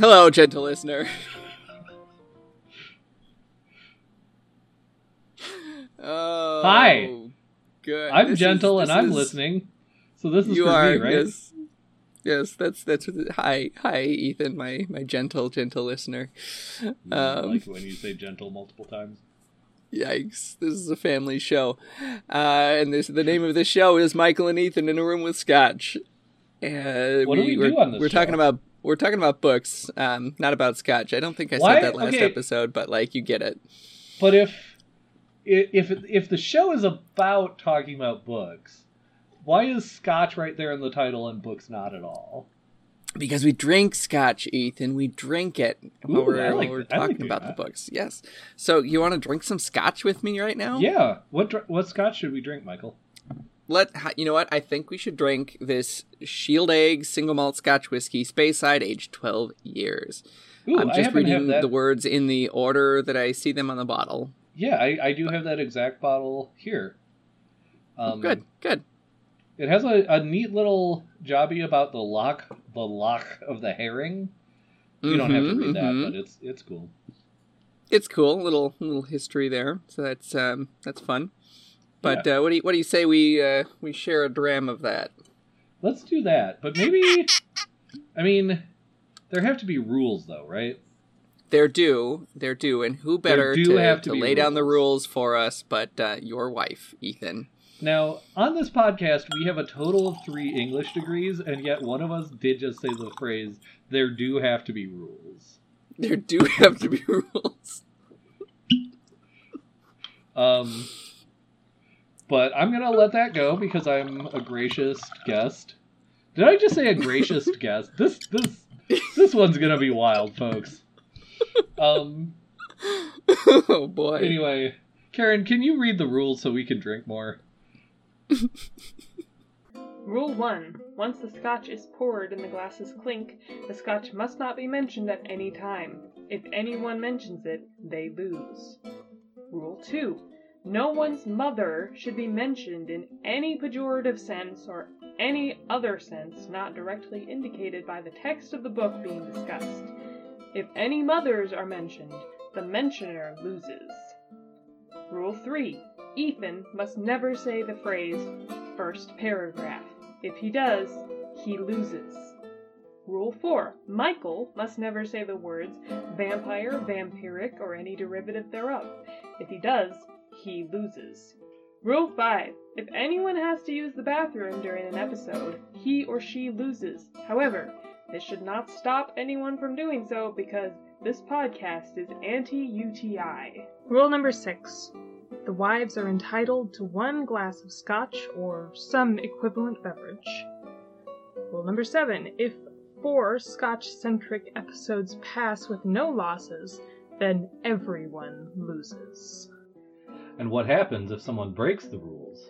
Hello, gentle listener. oh, Hi. Good. I'm This is- gentle and I'm is- listening. So this is You for are me, right? yes, yes. That's that's hi hi Ethan, my my gentle gentle listener. I Um, like when you say gentle multiple times. Yikes! This is a family show, uh, and this the name of this show is Michael and Ethan in a room with Scotch. And What do we do on this We're talking about we're talking about books, um, not about Scotch. I don't think I Why- said that last okay. episode, but like you get it. But if if if the show is about talking about books, why is Scotch right there in the title and books not at all? Because we drink scotch, Ethan. We drink it when Ooh, we're, like we're. I like talking about that. the books. Yes. So you want to drink some scotch with me right now? Yeah. What what Scotch should we drink, Michael? Let you know what I think we should drink this Shieldaig single malt Scotch whiskey, Speyside, aged twelve years. Ooh, I'm just happen to have reading the words in the order that I see them on the bottle. Yeah, I, I do have that exact bottle here. Um, good, good. It has a, a neat little jobby about the lock the loch of the herring. You don't have to Mhm, read that, mhm. but it's it's cool. it's cool. Little little history there. So that's um that's fun. But uh, what do you what do you say we uh, we share a dram of that? Let's do that. But maybe I mean there have to be rules though, right? They're due. They're due. And who better do to, to to lay down the rules. rules for us but uh, your wife, Ethan? Now, on this podcast, we have a total of three English degrees, and yet one of us did just say the phrase, there do have to be rules. There do have to be rules. Um, but I'm going to let that go because I'm a gracious guest. Did I just say a gracious guest? This, this, this one's going to be wild, folks. Um, oh boy. anyway, Karen, can you read the rules so we can drink more? Rule 1. Once the scotch is poured and the glasses clink, the scotch must not be mentioned at any time. If anyone mentions it, they lose. Rule 2. No one's mother should be mentioned in any pejorative sense or any other sense not directly indicated by the text of the book being discussed. If any mothers are mentioned, the mentioner loses. Rule 3. Ethan must never say the phrase first paragraph. If he does, he loses. Rule 4. Michael must never say the words vampire, vampiric, or any derivative thereof. If he does, he loses. Rule 5. If anyone has to use the bathroom during an episode, he or she loses. However, this should not stop anyone from doing so because this podcast is anti UTI. Rule number 6. The wives are entitled to one glass of scotch or some equivalent beverage. Rule number 7. If four scotch centric episodes pass with no losses, then everyone loses. And what happens if someone breaks the rules?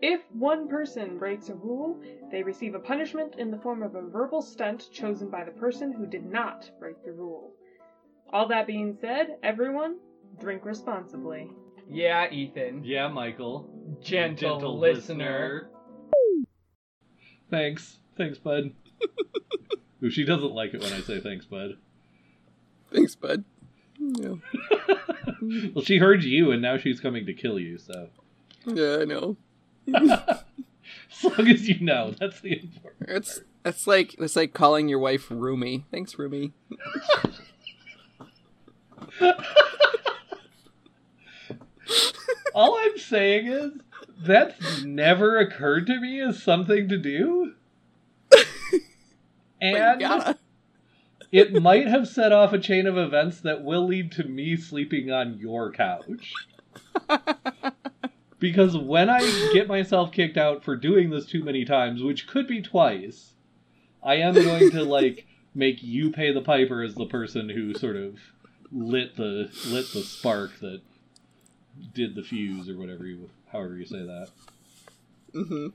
If one person breaks a rule, they receive a punishment in the form of a verbal stunt chosen by the person who did not break the rule. All that being said, everyone, drink responsibly. Yeah, Ethan. Yeah, Michael. Gentle, listener. Thanks. Thanks, bud. Ooh, she doesn't like it when I say thanks, bud. Thanks, bud. Yeah, well, she heard you, and now she's coming to kill you, so. yeah I know. As long as you know, that's the important It's it's like it's like calling your wife Roomy. Thanks, Roomy. All I'm saying is, that's never occurred to me as something to do. And gotta. It might have set off a chain of events that will lead to me sleeping on your couch. Because when I get myself kicked out for doing this too many times, which could be twice, I am going to like make you pay the piper as the person who sort of lit the lit the spark that did the fuse or whatever you however you say that. hmm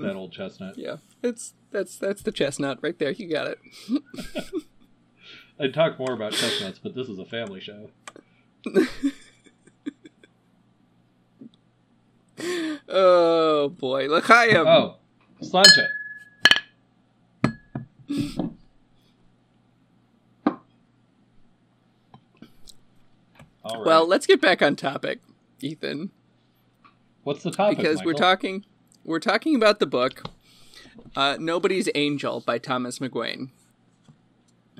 That old chestnut. Yeah, it's that's that's the chestnut right there. You got it. I'd talk more about chestnuts, but this is a family show. oh boy, look I am. Oh, sláinte. Right. Well, let's get back on topic, Ethan. What's the topic? Because Michael? we're talking, we're talking about the book, uh, "Nobody's Angel" by Thomas McGuane.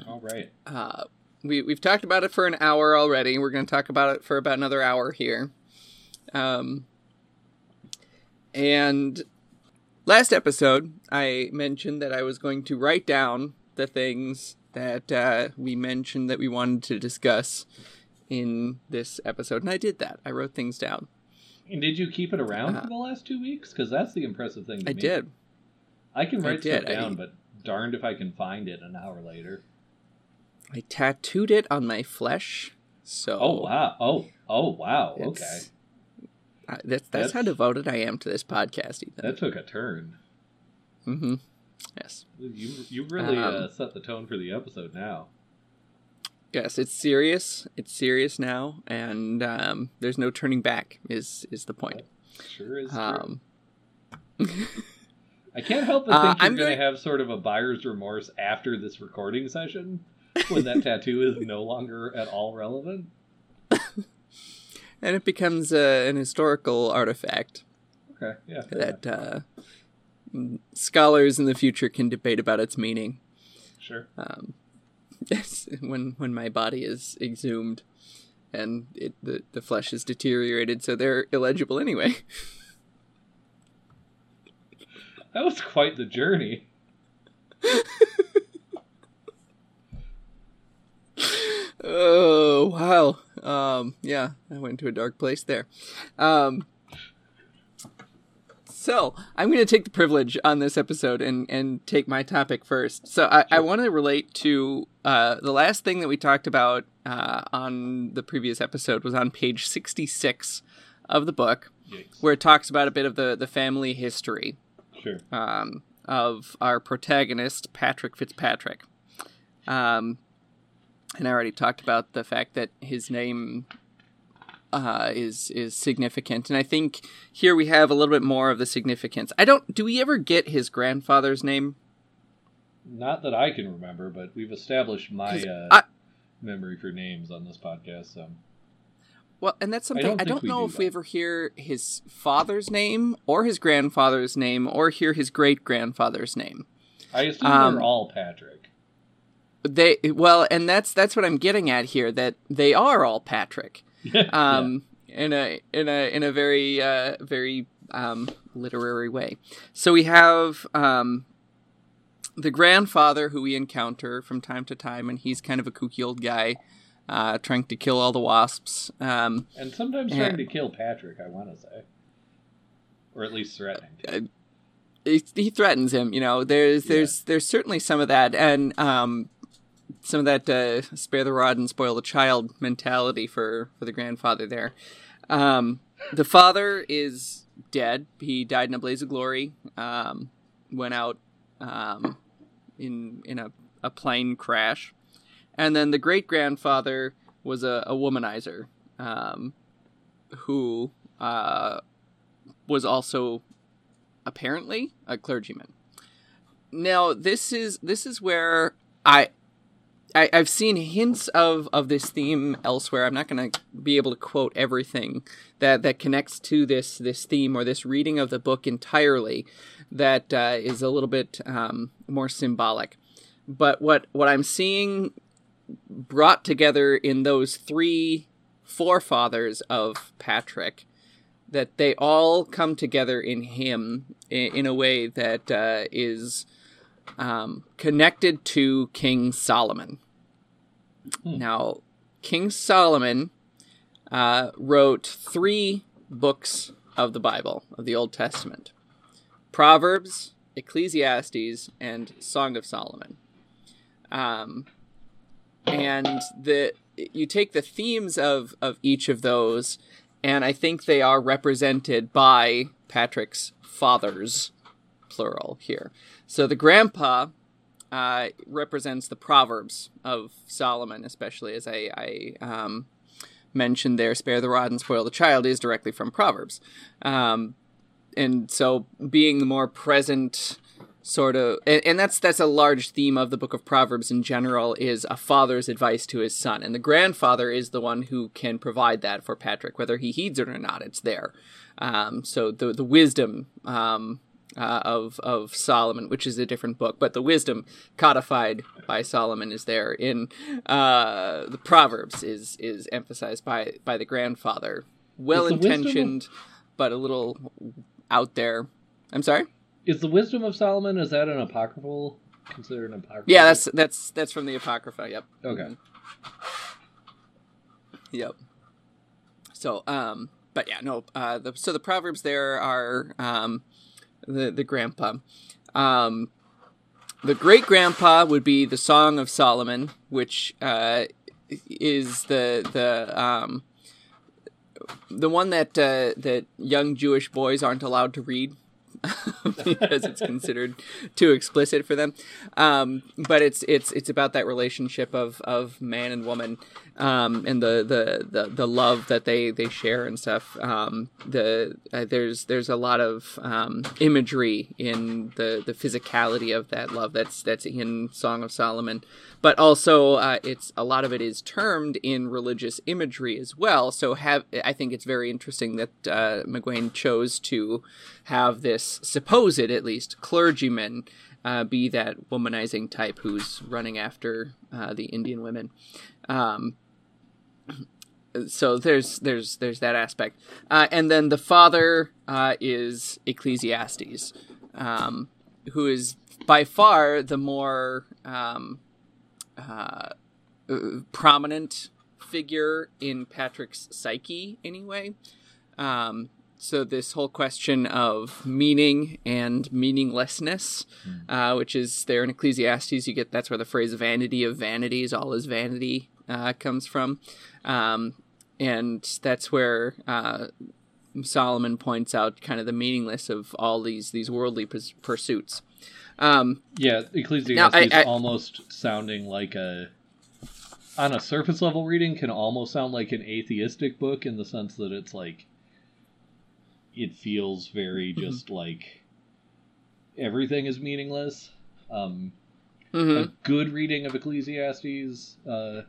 All right. Uh, we we've talked about it for an hour already. We're going to talk about it for about another hour here. Um, and last episode, I mentioned that I was going to write down the things that uh, we mentioned that we wanted to discuss in this episode, and I did that. I wrote things down. And did you keep it around Uh, for the last two weeks? Because that's the impressive thing. To I me. did. I can I write stuff did. I- down, but darned if I can find it an hour later. I tattooed it on my flesh. So Oh wow! Oh oh wow! Okay, it's- uh, that's, that's how devoted I am to this podcast, Ethan. that took a turn. Mm-hmm. Yes. You you really Um, uh, set the tone for the episode now. Yes, it's serious. It's serious now, and um, there's no turning back. Is is the point? Sure is. Um, I can't help but uh, think you're I'm going going- to have sort of a buyer's remorse after this recording session when that tattoo is no longer at all relevant. and it becomes uh, an historical artifact Okay, yeah. that uh, scholars in the future can debate about its meaning. Sure. Um, when when my body is exhumed and it, the the flesh is deteriorated, so they're illegible anyway. That was quite the journey. Oh wow. Um yeah, I went to a dark place there. Um so I'm going to take the privilege on this episode and, and take my topic first. So I, I want to relate to uh, the last thing that we talked about uh, on the previous episode was on page 66 of the book, Yikes. where it talks about a bit of the, the family history Sure. um, of our protagonist, Patrick Fitzpatrick. Um, and I already talked about the fact that his name uh, is is significant, and I think here we have a little bit more of the significance. I don't. Do we ever get his grandfather's name? Not that I can remember, but we've established my uh, I- memory for names on this podcast. So Well, and that's something don't I don't, know do if we ever hear his father's name or his grandfather's name or hear his great grandfather's name. I assume Um, they're all Patrick. They well, and that's that's what I'm getting at here. That they are all Patrick. um, in a in a in a very uh, very um, literary way. So we have um, the grandfather who we encounter from time to time, and he's kind of a kooky old guy, uh, trying to kill all the wasps. Um, and sometimes yeah. trying to kill Patrick. I want to say, or at least threatening. to. he, he threatens him. You know, there's Yeah. there's there's certainly some of that, and um, some of that uh, spare the rod and spoil the child mentality for for the grandfather there. Um, the father is dead. He died in a blaze of glory. Um, went out um, in in a, a plane crash, and then the great grandfather was a, a womanizer um, who uh, was also apparently a clergyman. Now this is this is where I, I I've seen hints of of this theme elsewhere. I'm not going to be able to quote everything that that connects to this this theme or this reading of the book entirely. That uh, is a little bit um, more symbolic. But what what I'm seeing brought together in those three forefathers of Patrick that they all come together in him in, in a way that uh, is um, connected to King Solomon. Hmm. Now, King Solomon uh, wrote three books of the Bible, of the Old Testament Proverbs, Ecclesiastes, and Song of Solomon. Um, and the you take the themes of, of each of those and I think they are represented by Patrick's fathers, plural here. So the grandpa uh, represents the Proverbs of Solomon, especially as I, I um, mentioned there, spare the rod and spoil the child is directly from Proverbs. Um, and so being the more present sort of and, and, that's that's a large theme of the book of proverbs in general is a father's advice to his son and the grandfather is the one who can provide that for patrick whether he heeds it or not it's there um, so the the wisdom um, uh, of of solomon which is a different book but the wisdom codified by solomon is there in uh, the proverbs is is emphasized by by the grandfather well intentioned but a little out there i'm sorry is the wisdom of Solomon is that an apocryphal? Considered an apocryphal? Yeah, that's that's that's from the apocrypha. Yep. Okay. Mm-hmm. Yep. So, um, but yeah, no. Uh, the, so the proverbs there are um, the the grandpa. Um, the great grandpa would be the Song of Solomon, which uh, is the the um, the one that uh, that young Jewish boys aren't allowed to read because it's considered too explicit for them. Um, but it's it's it's about that relationship of, of man and woman, um, and the, the, the, the love that they, they share and stuff. Um, the uh, there's there's a lot of um, imagery in the, the physicality of that love that's that's in Song of Solomon, but also uh, it's a lot of it is termed in religious imagery as well. So have I think it's very interesting that uh, McGuane chose to have this supposed at least clergyman uh, be that womanizing type who's running after uh, the Indian women. Um, so there's there's there's that aspect, uh, and then the father uh, is Ecclesiastes, um, who is by far the more um, uh, prominent figure in Patrick's psyche, anyway. Um, so this whole question of meaning and meaninglessness, mm. uh, which is there in Ecclesiastes, you get that's where the phrase "vanity of vanities," all is vanity, uh, comes from, um, and that's where uh, Solomon points out kind of the meaningless of all these these worldly pursuits. Um, yeah, Ecclesiastes I, I, almost sounding like a on a surface level reading can almost sound like an atheistic book in the sense that it's like it feels very mm-hmm. just like everything is meaningless. Um, mm-hmm. A good reading of Ecclesiastes uh,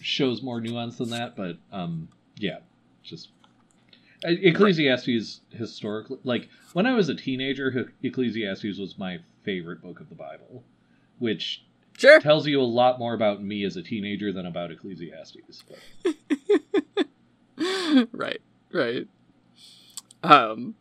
shows more nuance than that, but um, yeah, just Ecclesiastes historically, like when I was a teenager, Ecclesiastes was my favorite book of the Bible, which sure. tells you a lot more about me as a teenager than about Ecclesiastes. right, right. Um,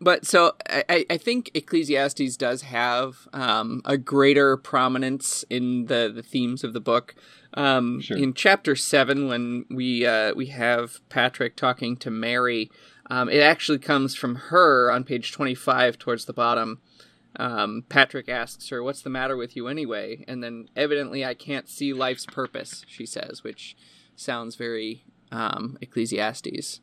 but so I, I think Ecclesiastes does have um, a greater prominence in the, the themes of the book. Um, sure. In chapter seven, when we uh, we have Patrick talking to Mary, um, it actually comes from her on page twenty five towards the bottom. Um, Patrick asks her, "What's the matter with you anyway?" And then, evidently, I can't see life's purpose. She says, which sounds very um, Ecclesiastes.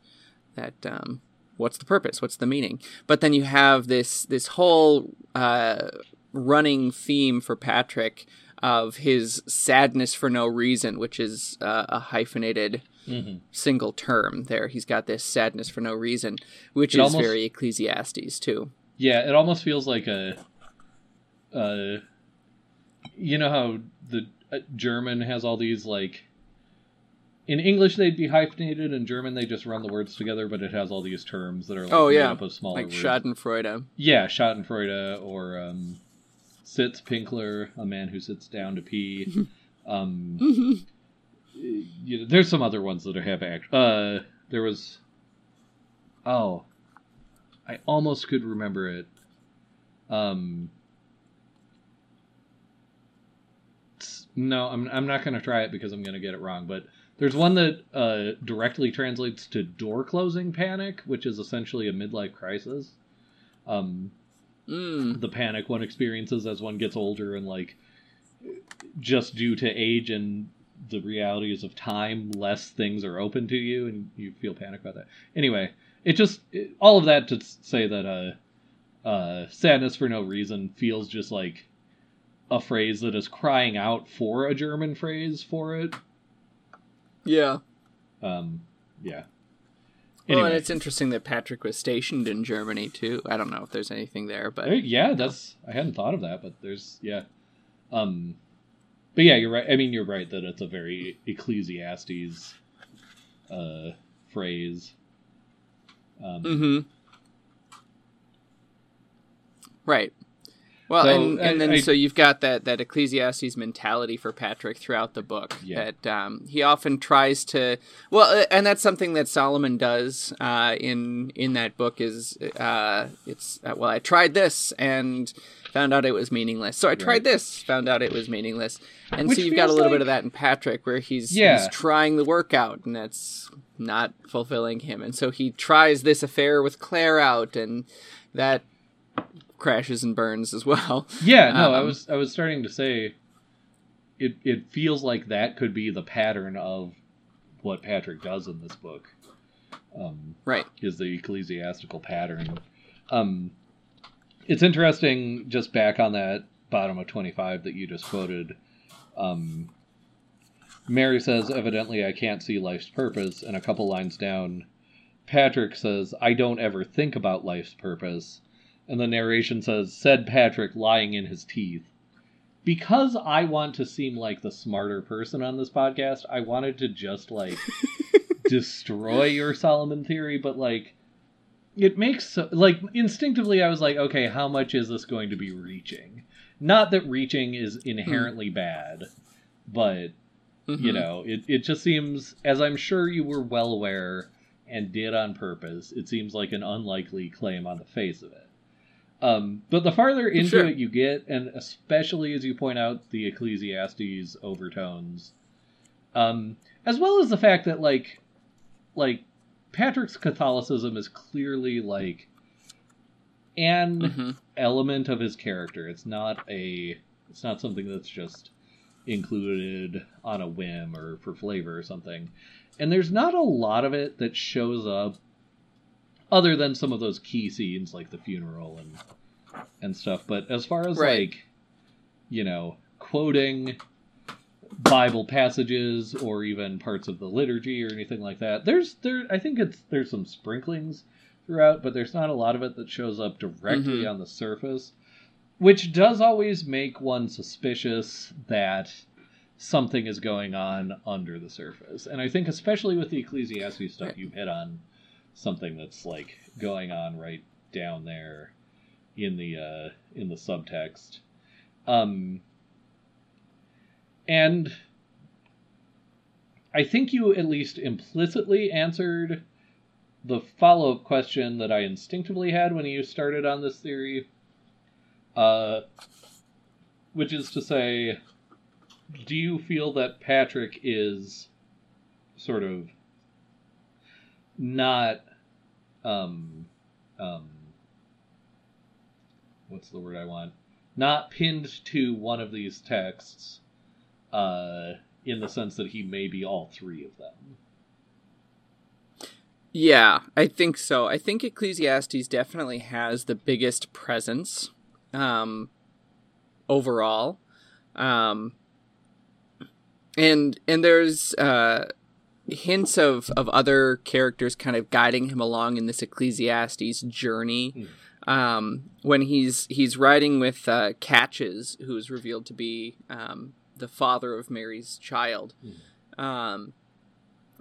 That um, what's the purpose? What's the meaning? But then you have this this whole uh, running theme for patrick of his sadness for no reason which is uh, a hyphenated mm-hmm. single term there. He's got this sadness for no reason which it is almost, very ecclesiastes too. Yeah it almost feels like a uh you know how the uh, german has all these like in English they'd be hyphenated. In German they just run the words together, but it has all these terms that are like oh, yeah. up of smaller like words. Schadenfreude. Yeah, Schadenfreude or um, Sitzpinkler, a man who sits down to pee. um, you know, there's some other ones that have act. Uh, there was. Oh, I almost could remember it. Um. No, I'm I'm not gonna try it because I'm gonna get it wrong. But there's one that uh, directly translates to door closing panic, which is essentially a midlife crisis. Um, mm. The panic one experiences as one gets older and like just due to age and the realities of time, less things are open to you, and you feel panic about that. Anyway, it just it, all of that to say that uh, uh, sadness for no reason feels just like a phrase that is crying out for a German phrase for it yeah. Um, yeah. Well, and it's interesting that Patrick was stationed in Germany too. I don't know if there's anything there, but yeah, that's I hadn't thought of that, but there's yeah. Um but yeah, you're right. I mean, you're right that it's a very Ecclesiastes uh phrase. Um hmm Right. Well, So, and, and I- then I- so you've got that that Ecclesiastes mentality for Patrick throughout the book. Yeah. That um, he often tries to. Well, uh, and that's something that Solomon does uh, in in that book. Is uh, it's uh, well, I tried this and found out it was meaningless. So I tried Right. this, found out it was meaningless. And Which so you've got a little bit of that in Patrick, where he's Yeah. he's trying the workout, and that's not fulfilling him. And so he tries this affair with Claire out, and that crashes and burns as well. Yeah, no, I Um, was I was starting to say it it feels like that could be the pattern of what Patrick does in this book. Um Right. is the ecclesiastical pattern. Um, it's interesting, just back on that bottom of 25 that you just quoted. Um, Mary says, Evidently, I can't see life's purpose. And a couple lines down, Patrick says, I don't ever think about life's purpose. And the narration says, Said Patrick, lying in his teeth. Because I want to seem like the smarter person on this podcast, I wanted to just like destroy your Solomon theory, but like it makes so, like instinctively I was like, okay, how much is this going to be reaching? Not that reaching is inherently bad, but you Mhm. know, it it just seems as I'm sure you were well aware and did on purpose, it seems like an unlikely claim on the face of it. Um, but the farther into Sure. it you get, and especially as you point out the Ecclesiastes overtones, um, as well as the fact that like like Patrick's Catholicism is clearly like an Mhm. element of his character. It's not a it's not something that's just included on a whim or for flavor or something. And there's not a lot of it that shows up other than some of those key scenes like the funeral and and stuff. But as far as Right. like you know, quoting Bible passages or even parts of the liturgy or anything like that. There's there I think it's there's some sprinklings throughout, but there's not a lot of it that shows up directly Mhm. on the surface, which does always make one suspicious that something is going on under the surface. And I think especially with the Ecclesiastes stuff you hit on something that's like going on right down there in the uh in the subtext. Um and I think you at least implicitly answered the follow up question that I instinctively had when you started on this theory. Uh, which is to say, do you feel that Patrick is sort of not um um what's the word I want? Not pinned to one of these texts uh, in the sense that he may be all three of them. Yeah, I think so. I think Ecclesiastes definitely has the biggest presence um, overall. Um, and and there's uh, hints of, of other characters kind of guiding him along in this Ecclesiastes journey. Um, when he's he's riding with uh, Catches, who is revealed to be um, the father of Mary's child. Um,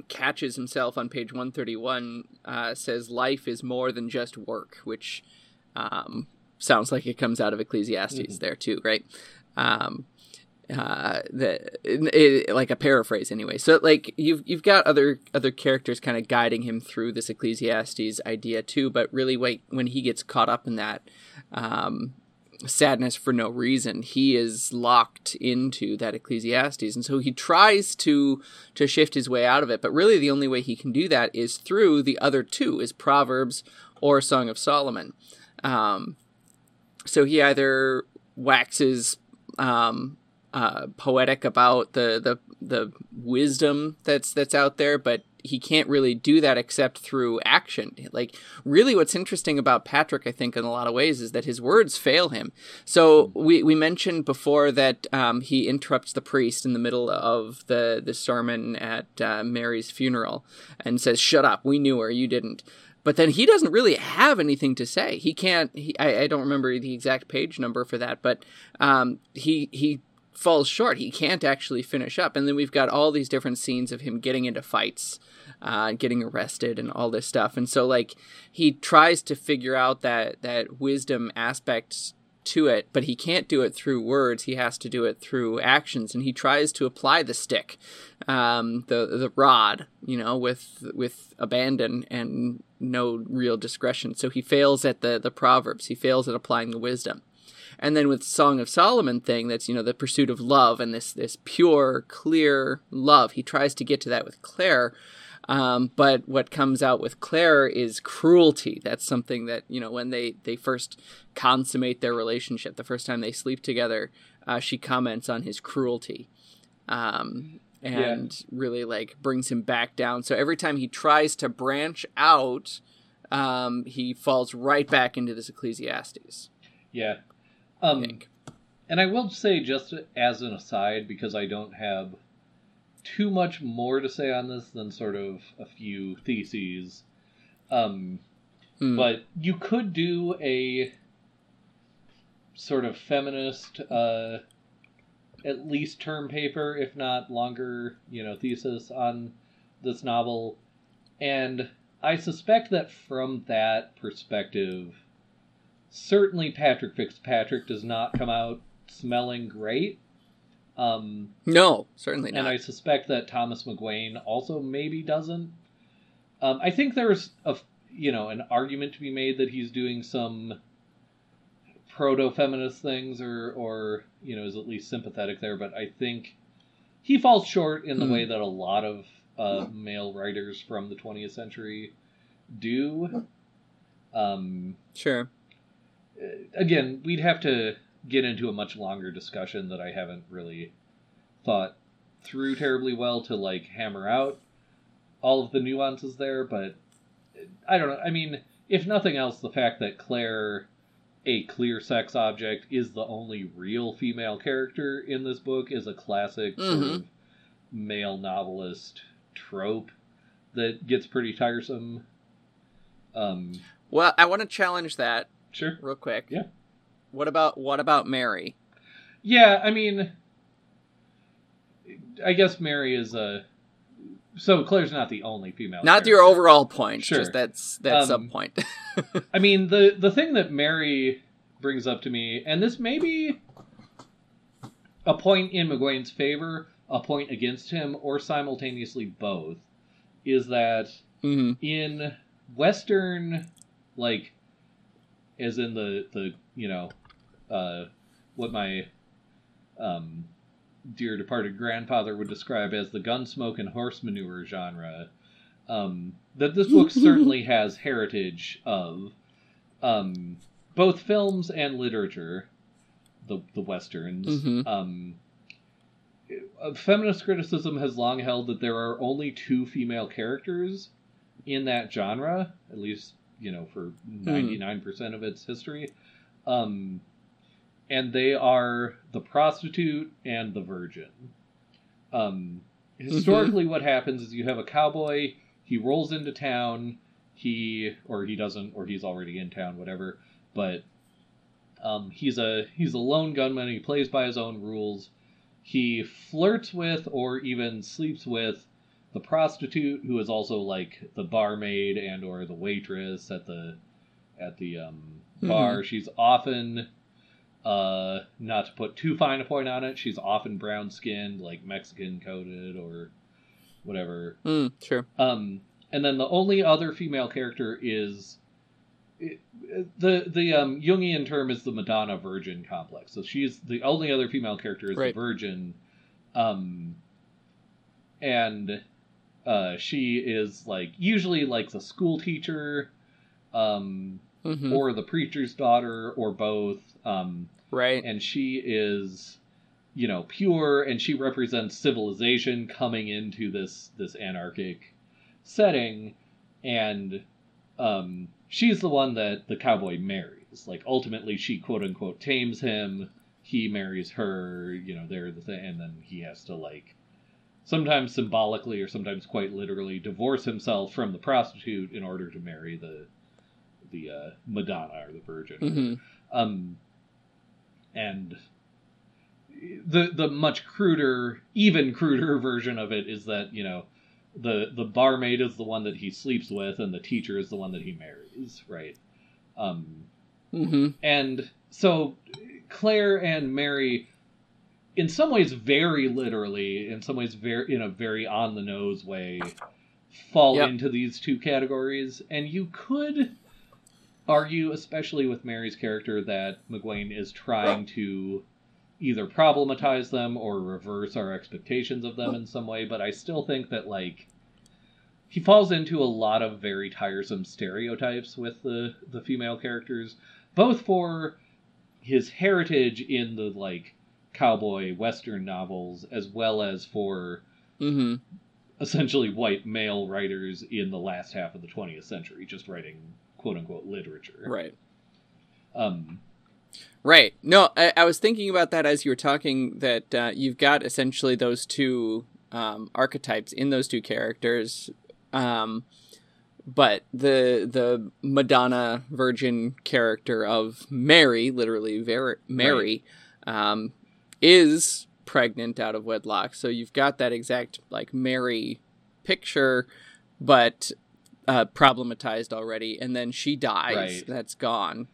catches himself on page 131 uh, says life is more than just work which um, sounds like it comes out of ecclesiastes Mhm. there too right um, uh, the it, like a paraphrase anyway. So like you've you've got other other characters kind of guiding him through this ecclesiastes idea too but really wait when he gets caught up in that um, sadness for no reason he is locked into that ecclesiastes. And so he tries to to shift his way out of it but really the only way he can do that is through the other two is proverbs or song of solomon. Um, so he either waxes um, uh, poetic about the, the the wisdom that's that's out there, but he can't really do that except through action. Like really what's interesting about Patrick I think in a lot of ways is that his words fail him. So we we mentioned before that um, he interrupts the priest in the middle of the the sermon at uh, Mary's funeral and says shut up, we knew her, you didn't. But then he doesn't really have anything to say. He can't. He, I, I don't remember the exact page number for that, but um, he he falls short. He can't actually finish up. And then we've got all these different scenes of him getting into fights, uh, getting arrested, and all this stuff. And so, like, he tries to figure out that that wisdom aspect to it, but he can't do it through words. He has to do it through actions, and he tries to apply the stick, um, the the rod, you know, with with abandon and no real discretion. So he fails at the the proverbs. He fails at applying the wisdom. And then with Song of Solomon thing, that's you know the pursuit of love and this this pure, clear love. He tries to get to that with Claire, um, but what comes out with Claire is cruelty. That's something that you know when they they first consummate their relationship, the first time they sleep together, uh, she comments on his cruelty. Um, and yeah. really like brings him back down. So every time he tries to branch out, um, he falls right back into this Ecclesiastes. Yeah. Um, and I will say, just as an aside, because I don't have too much more to say on this than sort of a few theses. Um, hmm. But you could do a sort of feminist uh, at least term paper, if not longer, you know, thesis on this novel. And I suspect that from that perspective, certainly Patrick Fitzpatrick does not come out smelling great. Um, no, certainly not. And I suspect that Thomas McGuane also maybe doesn't. Um, I think there's a you know an argument to be made that he's doing some proto-feminist things or or you know is at least sympathetic there but i think he falls short in the mm. way that a lot of uh, male writers from the 20th century do um sure again we'd have to get into a much longer discussion that i haven't really thought through terribly well to like hammer out all of the nuances there but i don't know i mean if nothing else the fact that claire a clear sex object is the only real female character in this book is a classic mm-hmm. sort of male novelist trope that gets pretty tiresome. Um, well, I want to challenge that. Sure. Real quick. Yeah. What about what about Mary? Yeah, I mean, I guess Mary is a so Claire's not the only female. Not character. your overall point. Sure. Just that's that um, sub point. I mean the the thing that Mary brings up to me, and this may be a point in McGuane's favor, a point against him, or simultaneously both, is that mm-hmm. in Western, like, as in the the you know, uh, what my um dear departed grandfather would describe as the gunsmoke and horse manure genre. Um, that this book certainly has heritage of um, both films and literature, the the westerns. Mm-hmm. Um, uh, feminist criticism has long held that there are only two female characters in that genre, at least you know for ninety nine percent of its history. Um, and they are the prostitute and the virgin. Um, historically, mm-hmm. what happens is you have a cowboy. He rolls into town. He or he doesn't, or he's already in town, whatever. But um, he's a he's a lone gunman. He plays by his own rules. He flirts with or even sleeps with the prostitute, who is also like the barmaid and or the waitress at the at the um, bar. Mm-hmm. She's often uh, not to put too fine a point on it, she's often brown skinned, like Mexican coded or whatever. Mm, sure. Um, and then the only other female character is the the um, Jungian term is the Madonna Virgin complex. So she's the only other female character is right. the Virgin, um, and uh, she is like usually like the school teacher, um, mm-hmm. or the preacher's daughter, or both. Um, right. And she is you know, pure, and she represents civilization coming into this this anarchic setting, and um, she's the one that the cowboy marries. Like ultimately, she quote unquote tames him. He marries her. You know, they're the thing, and then he has to like sometimes symbolically or sometimes quite literally divorce himself from the prostitute in order to marry the the uh, Madonna or the Virgin. Mhm. Um, and the the much cruder, even cruder version of it is that you know the the barmaid is the one that he sleeps with, and the teacher is the one that he marries, right? Um, hmm and so Claire and Mary, in some ways, very literally, in some ways, very in a very on the nose way, fall Yep. into these two categories. And you could argue, especially with Mary's character, that McGuane is trying to either problematize them or reverse our expectations of them in some way. But I still think that like he falls into a lot of very tiresome stereotypes with the the female characters both for his heritage in the like cowboy western novels as well as for hmm essentially white male writers in the last half of the 20th century just writing quote unquote literature Right. um Right. No, I, I was thinking about that as you were talking. That uh, you've got essentially those two um, archetypes in those two characters, um, but the the Madonna Virgin character of Mary, literally Ver- Mary, um, is pregnant out of wedlock. So you've got that exact like Mary picture, but uh, problematized already, and then she dies. Right. That's gone.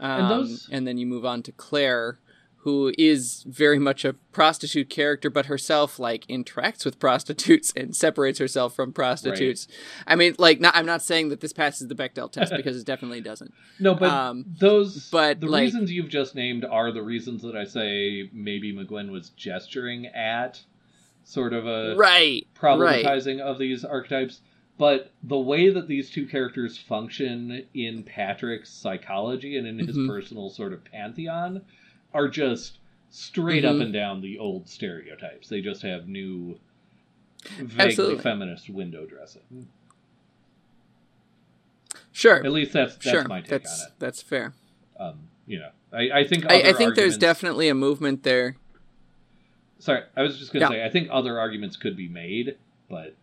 Um, And those- and then you move on to Claire, who is very much a prostitute character, but herself like interacts with prostitutes and separates herself from prostitutes. I mean, like, not, I'm not saying that this passes the Bechdel test because it definitely doesn't. no but Um, those but, the like- reasons you've just named are the reasons that i say maybe mcguane was gesturing at sort of a right. Right. problematizing of these archetypes, but the way that these two characters function in Patrick's psychology and in his Mhm. personal sort of pantheon are just straight up Mhm. and down the old stereotypes. They just have new, vaguely Absolutely. feminist window dressing. Sure. At least that's that's sure. my take that's on it. that's fair. Um, you know, I, I think I, I think there's definitely a movement there. Sorry, I was just gonna Yeah. say I think other arguments could be made, but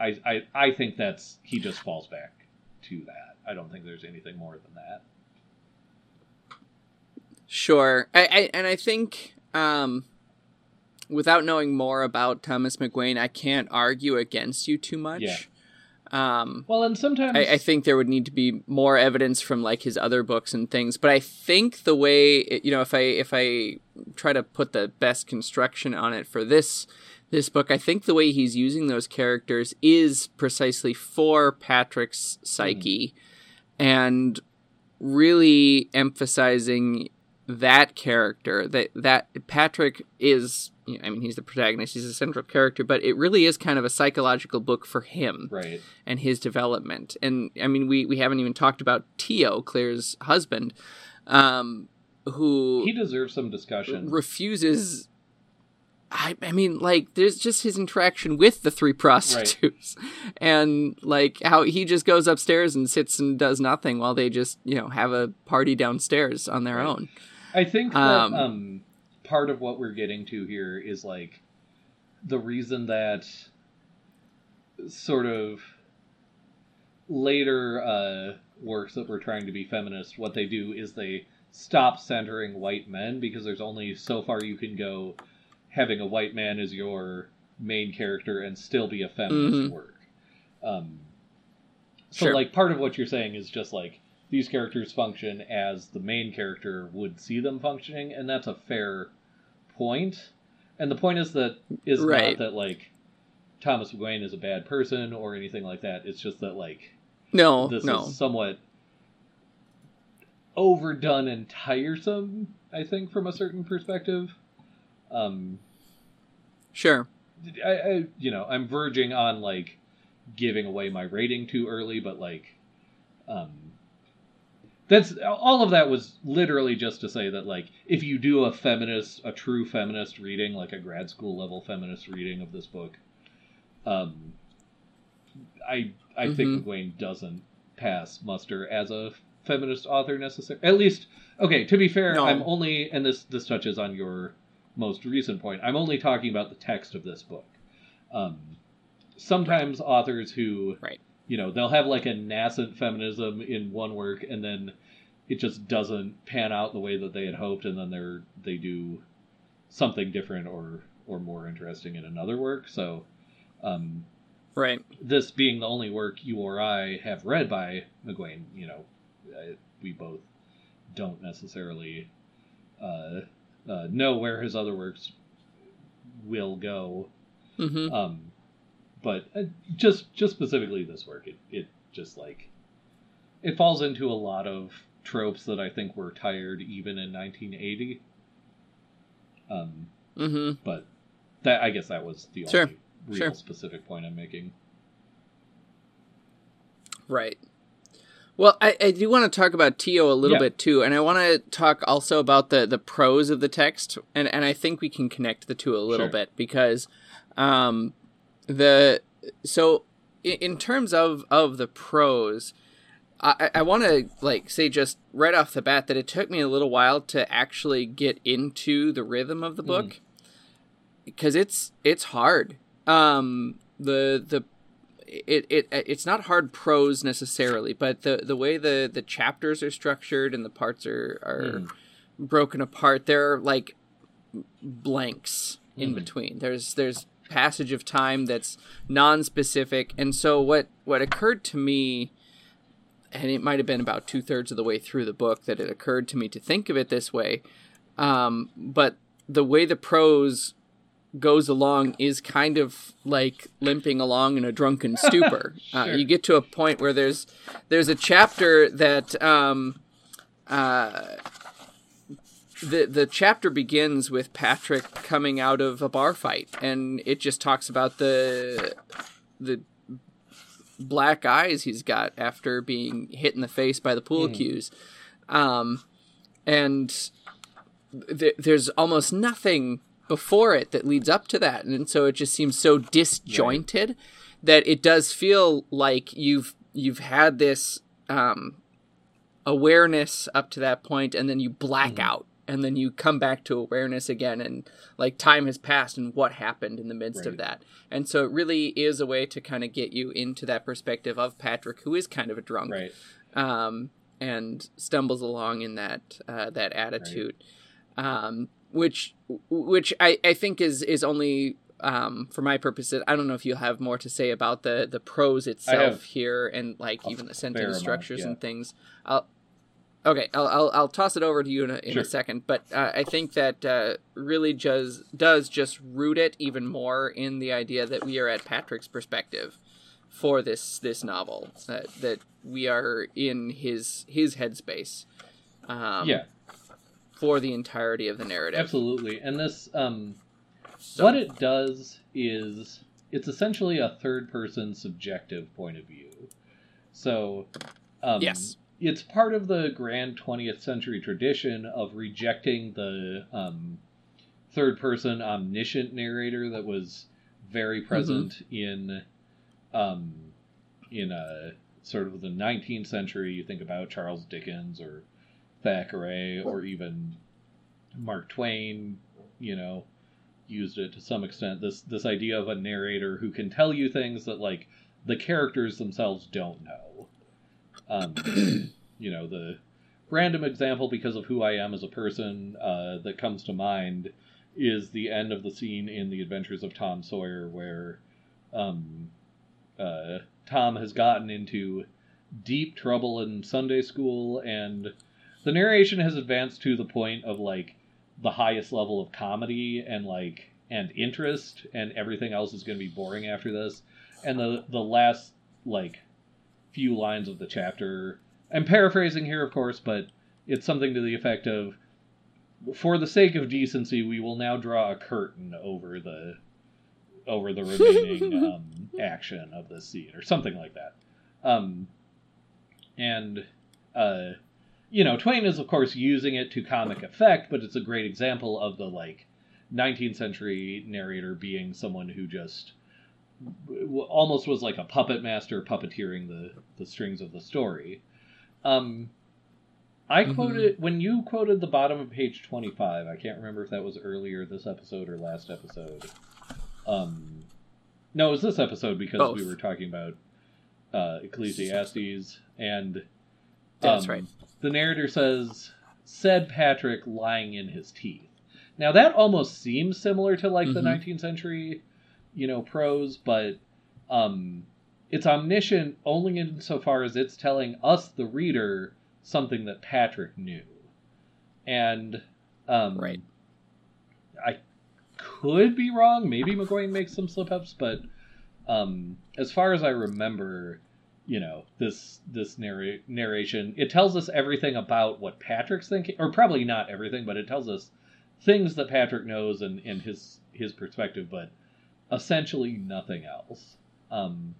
I, I I think that's he just falls back to that. I don't think there's anything more than that. Sure. I, I and I think um without knowing more about Thomas McGuane, I can't argue against you too much. Yeah. Um Well, and sometimes I, I think there would need to be more evidence from like his other books and things, but I think the way you know if I if I try to put the best construction on it for this this book, I think the way he's using those characters is precisely for Patrick's psyche and really emphasizing that character that that Patrick is you know, I mean he's the protagonist he's a central character but it really is kind of a psychological book for him right. and his development. And I mean, we we haven't even talked about Tio, Claire's husband, um, who He deserves some discussion. refuses. I, I mean, like, there's just his interaction with the three prostitutes, and like how he just goes upstairs and sits and does nothing while they just, you know, have a party downstairs on their Right. own. I think that Um, um, part of what we're getting to here is like the reason that sort of later uh, works that were trying to be feminist, what they do is they stop centering white men because there's only so far you can go having a white man as your main character and still be a feminist Mhm. work. Um, so Sure. like part of what you're saying is just like these characters function as the main character would see them functioning, and that's a fair point. And the point is that is Right. not that like Thomas McGuane is a bad person or anything like that. It's just that like No, this no, is somewhat overdone and tiresome. I think from a certain perspective. Um, sure. I, I you know I'm verging on like giving away my rating too early, but like um, that's all of that was literally just to say that like if you do a feminist a true feminist reading like a grad school level feminist reading of this book um i i Mhm. think mcguane doesn't pass muster as a feminist author necessarily at least okay to be fair No. i'm only and this this touches on your most recent point i'm only talking about the text of this book um sometimes authors who Right. you know they'll have like a nascent feminism in one work and then it just doesn't pan out the way that they had hoped and then they're they do something different or or more interesting in another work so um Right. this being the only work you or I have read by McGuane, you know, uh, we both don't necessarily uh, uh, know where his other works will go. hmm Um, but uh, just just specifically this work, it it just like it falls into a lot of tropes that I think were tired even in 1980. Um, hmm but that I guess that was the Sure, only real sure. specific point I'm making. Right. Well, I, I do want to talk about Tio a little Yeah. bit too, and I want to talk also about the the prose of the text, and and I think we can connect the two a little Sure. bit because, um, the so in, in terms of of the prose, I I want to like say just right off the bat that it took me a little while to actually get into the rhythm of the book because it's it's hard. Um, the the it, it it's not hard prose necessarily, but the the way the the chapters are structured and the parts are are Mm. broken apart, there are like blanks in Mhm. between. There's there's passage of time that's non-specific, and so what what occurred to me, and it might have been about two thirds of the way through the book that it occurred to me to think of it this way, um, but the way the prose goes along is kind of like limping along in a drunken stupor. uh, you get to a point where there's there's a chapter that um, uh, the the chapter begins with Patrick coming out of a bar fight, and it just talks about the the black eyes he's got after being hit in the face by the pool Mhm. cues, um, and th- there's almost nothing before it that leads up to that, and so it just seems so disjointed that it does feel like you've you've had this um, awareness up to that point, and then you black Mhm. out, and then you come back to awareness again, and like time has passed, and what happened in the midst of that, and so it really is a way to kind of get you into that perspective of Patrick, who is kind of a drunk, Right. um, and stumbles along in that uh, that attitude, um, which which I, I think is is only um, for my purposes. I don't know if you'll have more to say about the the prose itself here and like even the sentence amount, structures yeah. and things. I'll okay. I'll I'll, I'll toss it over to you in a, in Sure. a second, but uh, I think that uh, really does does just root it even more in the idea that we are at Patrick's perspective for this this novel that that we are in his his headspace um, yeah. for the entirety of the narrative Absolutely. And this, um, So- what it does is it's essentially a third person subjective point of view. So, um, Yes. It's part of the grand 20th century tradition of rejecting the um, third person omniscient narrator that was very present in um, in a sort of the 19th century. You think about Charles Dickens or Thackeray or even Mark Twain, you know, used it to some extent. This this idea of a narrator who can tell you things that like the characters themselves don't know. Um, you know, the random example because of who I am as a person uh, that comes to mind is the end of the scene in The Adventures of Tom Sawyer, where um, uh, Tom has gotten into deep trouble in Sunday school, and the narration has advanced to the point of like the highest level of comedy and like and interest, and everything else is going to be boring after this. And the the last like few lines of the chapter, I'm paraphrasing here, of course, but it's something to the effect of for the sake of decency, we will now draw a curtain over the over the remaining um, action of this scene, or something like that. Um, and uh, you know, Twain is of course using it to comic effect, but it's a great example of the like 19th century narrator being someone who just almost was like a puppet master puppeteering the the strings of the story. Um, I Mhm. quoted when you quoted the bottom of page 25. I can't remember if that was earlier this episode or last episode. Um, no, it was this episode because Both. we were talking about uh, Ecclesiastes and That's um, right. The narrator says, "Said Patrick lying in his teeth." Now that almost seems similar to like the Mhm. 19th century, you know, prose, but um, it's omniscient only insofar as it's telling us, the reader, something that Patrick knew, and um, Right. I could be wrong. Maybe McGuane makes some slip ups, but um, as far as I remember, you know this this narra- narration it tells us everything about what Patrick's thinking, or probably not everything, but it tells us things that Patrick knows and in his his perspective, but essentially nothing else. Um,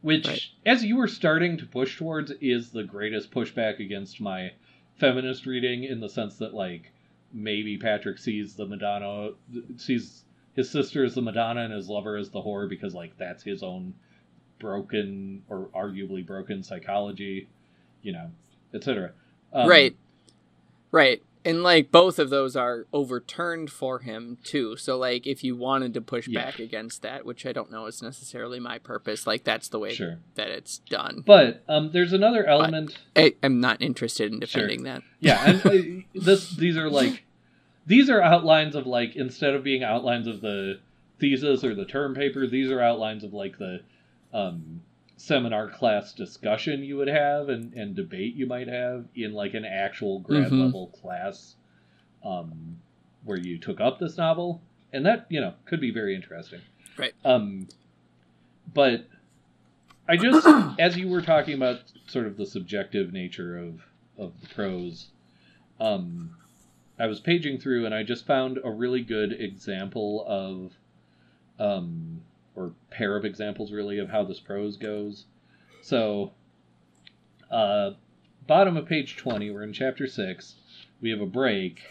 which, Right. as you were starting to push towards, is the greatest pushback against my feminist reading in the sense that like maybe Patrick sees the Madonna sees his sister as the Madonna and his lover as the whore because like that's his own broken or arguably broken psychology, you know, etc. Um, right. Right. And like both of those are overturned for him too. So like if you wanted to push Yeah. back against that, which I don't know is necessarily my purpose, like that's the way Sure. that it's done. But um, there's another element. I, I'm not interested in defending that. Yeah, and uh, this these are like these are outlines of like instead of being outlines of the thesis or the term paper, these are outlines of like the um, seminar class discussion you would have and, and debate you might have in like an actual grad Mhm. level class um, where you took up this novel, and that you know could be very interesting. Right. Um, but I just as you were talking about sort of the subjective nature of of the prose, um, I was paging through and I just found a really good example of, um, or pair of examples really of how this prose goes. So, uh, bottom of page 20, we're in chapter 6. We have a break.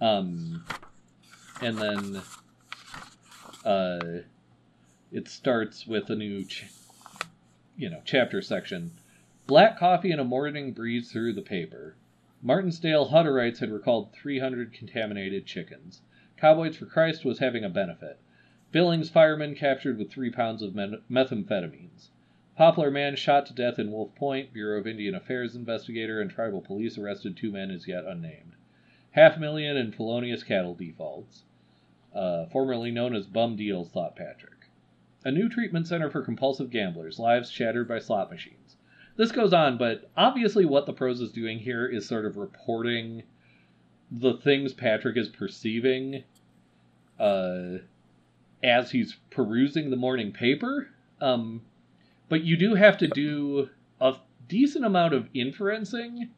Um, and then uh, it starts with a new, ch- you know, chapter section. Black coffee and a morning breeze through the paper. Martinsdale Hutterites had recalled 300 contaminated chickens. Cowboys for Christ was having a benefit. Billings fireman captured with three pounds of methamphetamines. Poplar man shot to death in Wolf Point. Bureau of Indian Affairs investigator and tribal police arrested two men as yet unnamed. Half million in felonious cattle defaults. Uh, formerly known as bum deals, thought Patrick. A new treatment center for compulsive gamblers. Lives shattered by slot machines. This goes on, but obviously, what the prose is doing here is sort of reporting the things Patrick is perceiving uh, as he's perusing the morning paper. Um, but you do have to do a decent amount of inferencing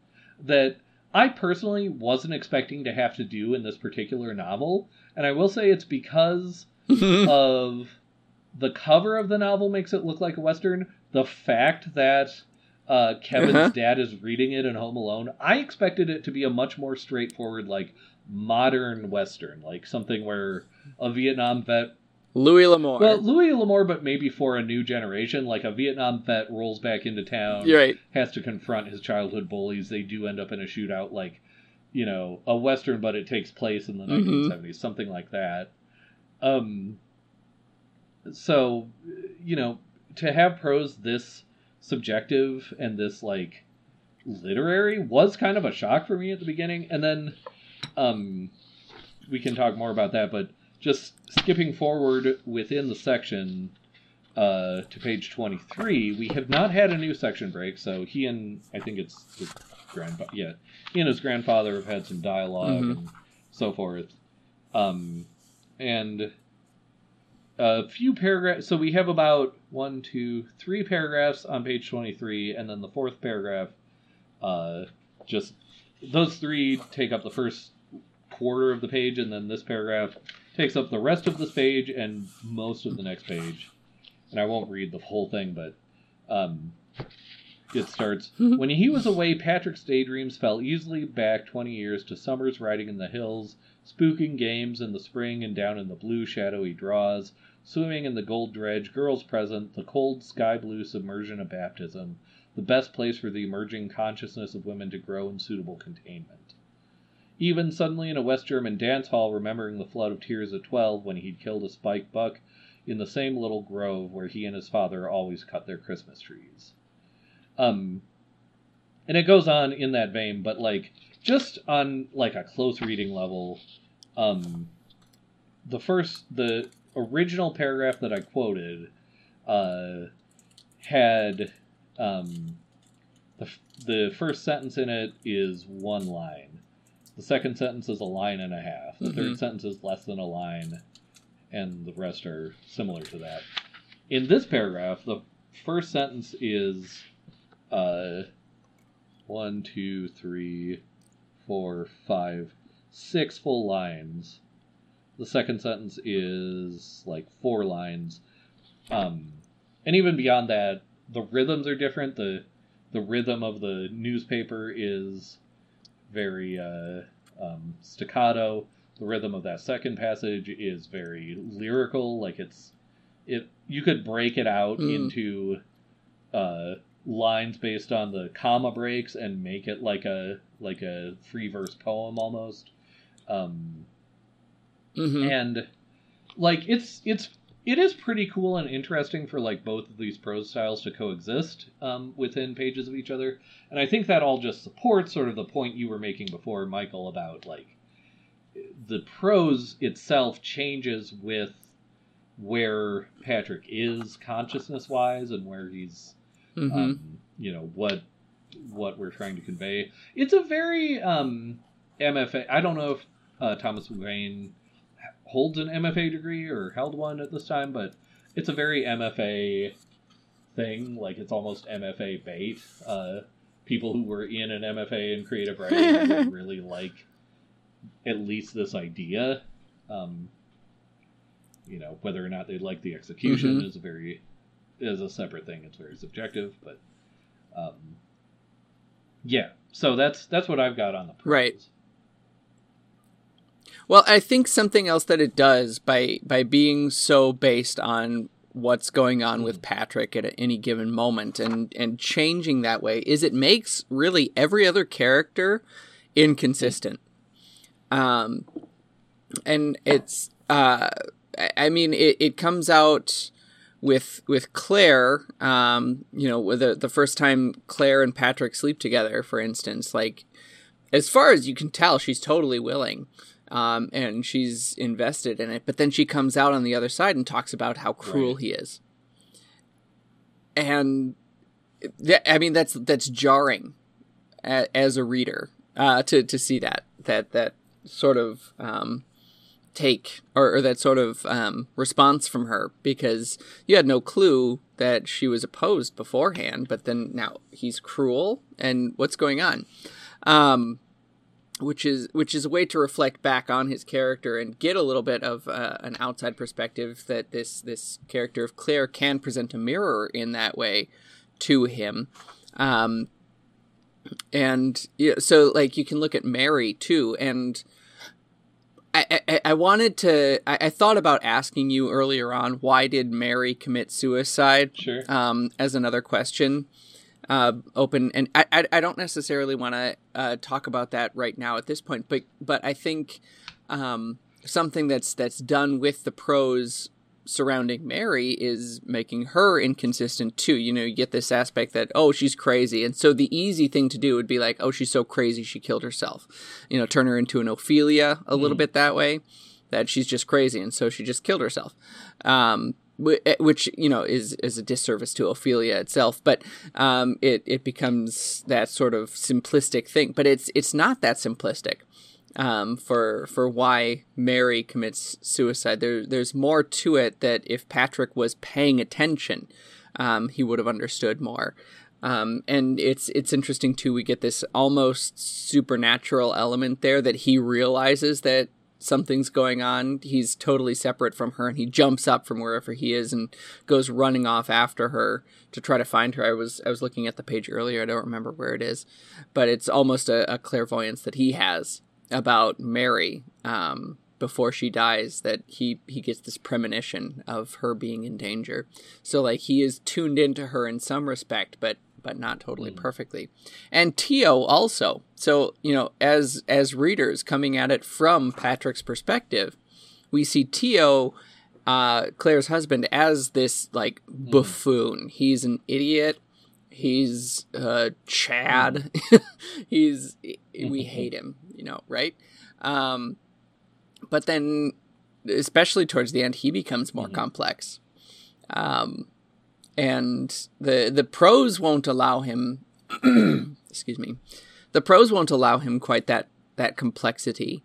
that I personally wasn't expecting to have to do in this particular novel. And I will say it's because of the cover of the novel makes it look like a western. The fact that uh, Kevin's Uh-huh. dad is reading it in Home Alone, I expected it to be a much more straightforward, like modern western, like something where a Vietnam vet. Louis L'Amour. Well, Louis L'Amour, but maybe for a new generation, like a Vietnam vet rolls back into town, You're right. has to confront his childhood bullies. They do end up in a shootout, like you know, a western, but it takes place in the Mhm. 1970s, something like that. Um, so you know, to have prose this subjective and this like literary was kind of a shock for me at the beginning, and then um, we can talk more about that, but just skipping forward within the section uh, to page 23, we have not had a new section break, so he and I think it's his grandfather, yeah, he and his grandfather have had some dialog Mhm. and so forth. Um, and a few paragraphs, so we have about one, two, three paragraphs on page 23, and then the fourth paragraph, uh, just those three take up the first quarter of the page, and then this paragraph takes up the rest of this page and most of the next page. And I won't read the whole thing, but um, it starts when he was away. Patrick's daydreams fell easily back twenty years to summers riding in the hills, spooking games in the spring and down in the blue shadowy draws, swimming in the gold dredge, girls present, the cold sky blue submersion of baptism, the best place for the emerging consciousness of women to grow in suitable containment. Even suddenly in a West German dance hall, remembering the flood of tears at twelve when he'd killed a spike buck in the same little grove where he and his father always cut their Christmas trees. Um, and it goes on in that vein, but like just on like a close reading level, um, the first the original paragraph that I quoted uh, had um, the the first sentence in it is one line. The second sentence is a line and a half. The Mhm. third sentence is less than a line, and the rest are similar to that. In this paragraph, the first sentence is uh, one, two, three, four, five, six full lines. The second sentence is like four lines. Um, and even beyond that, the rhythms are different. The the rhythm of the newspaper is very uh, um, staccato. The rhythm of that second passage is very lyrical. Like it's it you could break it out Mm. into uh, lines based on the comma breaks and make it like a like a free verse poem almost. Um, hmm and like it's it's it is pretty cool and interesting for like both of these prose styles to coexist um, within pages of each other and i think that all just supports sort of the point you were making before michael about like the prose itself changes with where patrick is consciousness wise and where he's hmm um, you know what what we're trying to convey. It's a very um, MFA. I don't know if uh, Thomas McGuane holds an MFA degree or held one at this time, but it's a very MFA thing. Like it's almost MFA bait. Uh, people who were in an MFA in creative writing really like at least this idea. Um, you know, whether or not they like the execution Mhm. is a very is a separate thing. It's very subjective, but um, yeah. So that's that's what I've got on the prose. Right. Well, I think something else that it does by by being so based on what's going on with Patrick at any given moment and and changing that way is it makes really every other character inconsistent. Um and it's uh I- mean it, it comes out with with Claire, um, you know, the the first time Claire and Patrick sleep together, for instance, like as far as you can tell, she's totally willing. Um, and she's invested in it, but then she comes out on the other side and talks about how cruel Right. he is. And th- I mean that's that's jarring a- as a reader uh, to to see that that that sort of um, take or, or that sort of um, response from her because you had no clue that she was opposed beforehand, but then now he's cruel and what's going on, um, which is which is a way to reflect back on his character and get a little bit of uh, an outside perspective that this this character of Claire can present a mirror in that way to him. Um, and yeah, so like you can look at Mary too, and I, I, I wanted to. I, I thought about asking you earlier on why did Mary commit suicide? Sure. Um, as another question, uh, open, and I, I, I don't necessarily want to uh, talk about that right now at this point, but but I think um, something that's that's done with the prose surrounding Mary is making her inconsistent too. You know, you get this aspect that oh she's crazy, and so the easy thing to do would be like oh she's so crazy she killed herself. You know, turn her into an Ophelia a little Mhm. bit that way, that she's just crazy and so she just killed herself. Um, which you know is is a disservice to Ophelia itself, but um, it it becomes that sort of simplistic thing. But it's it's not that simplistic um, for for why Mary commits suicide. There there's more to it that if Patrick was paying attention, um, he would have understood more. Um, and it's it's interesting too. We get this almost supernatural element there that he realizes that something's going on. He's totally separate from her, and he jumps up from wherever he is and goes running off after her to try to find her. I was I was looking at the page earlier. I don't remember where it is, but it's almost a, a clairvoyance that he has about Mary um, before she dies. That he he gets this premonition of her being in danger. So like he is tuned into her in some respect, but but not totally mm. perfectly. And Tio also. So, you know, as as readers coming at it from Patrick's perspective, we see Tio uh, Claire's husband as this like mm. buffoon. He's an idiot. He's uh, Chad. Mm. He's we hate him, you know, right? Um, but then, especially towards the end, he becomes more mm-hmm. complex. Um, and the the prose won't allow him excuse me the prose won't allow him quite that that complexity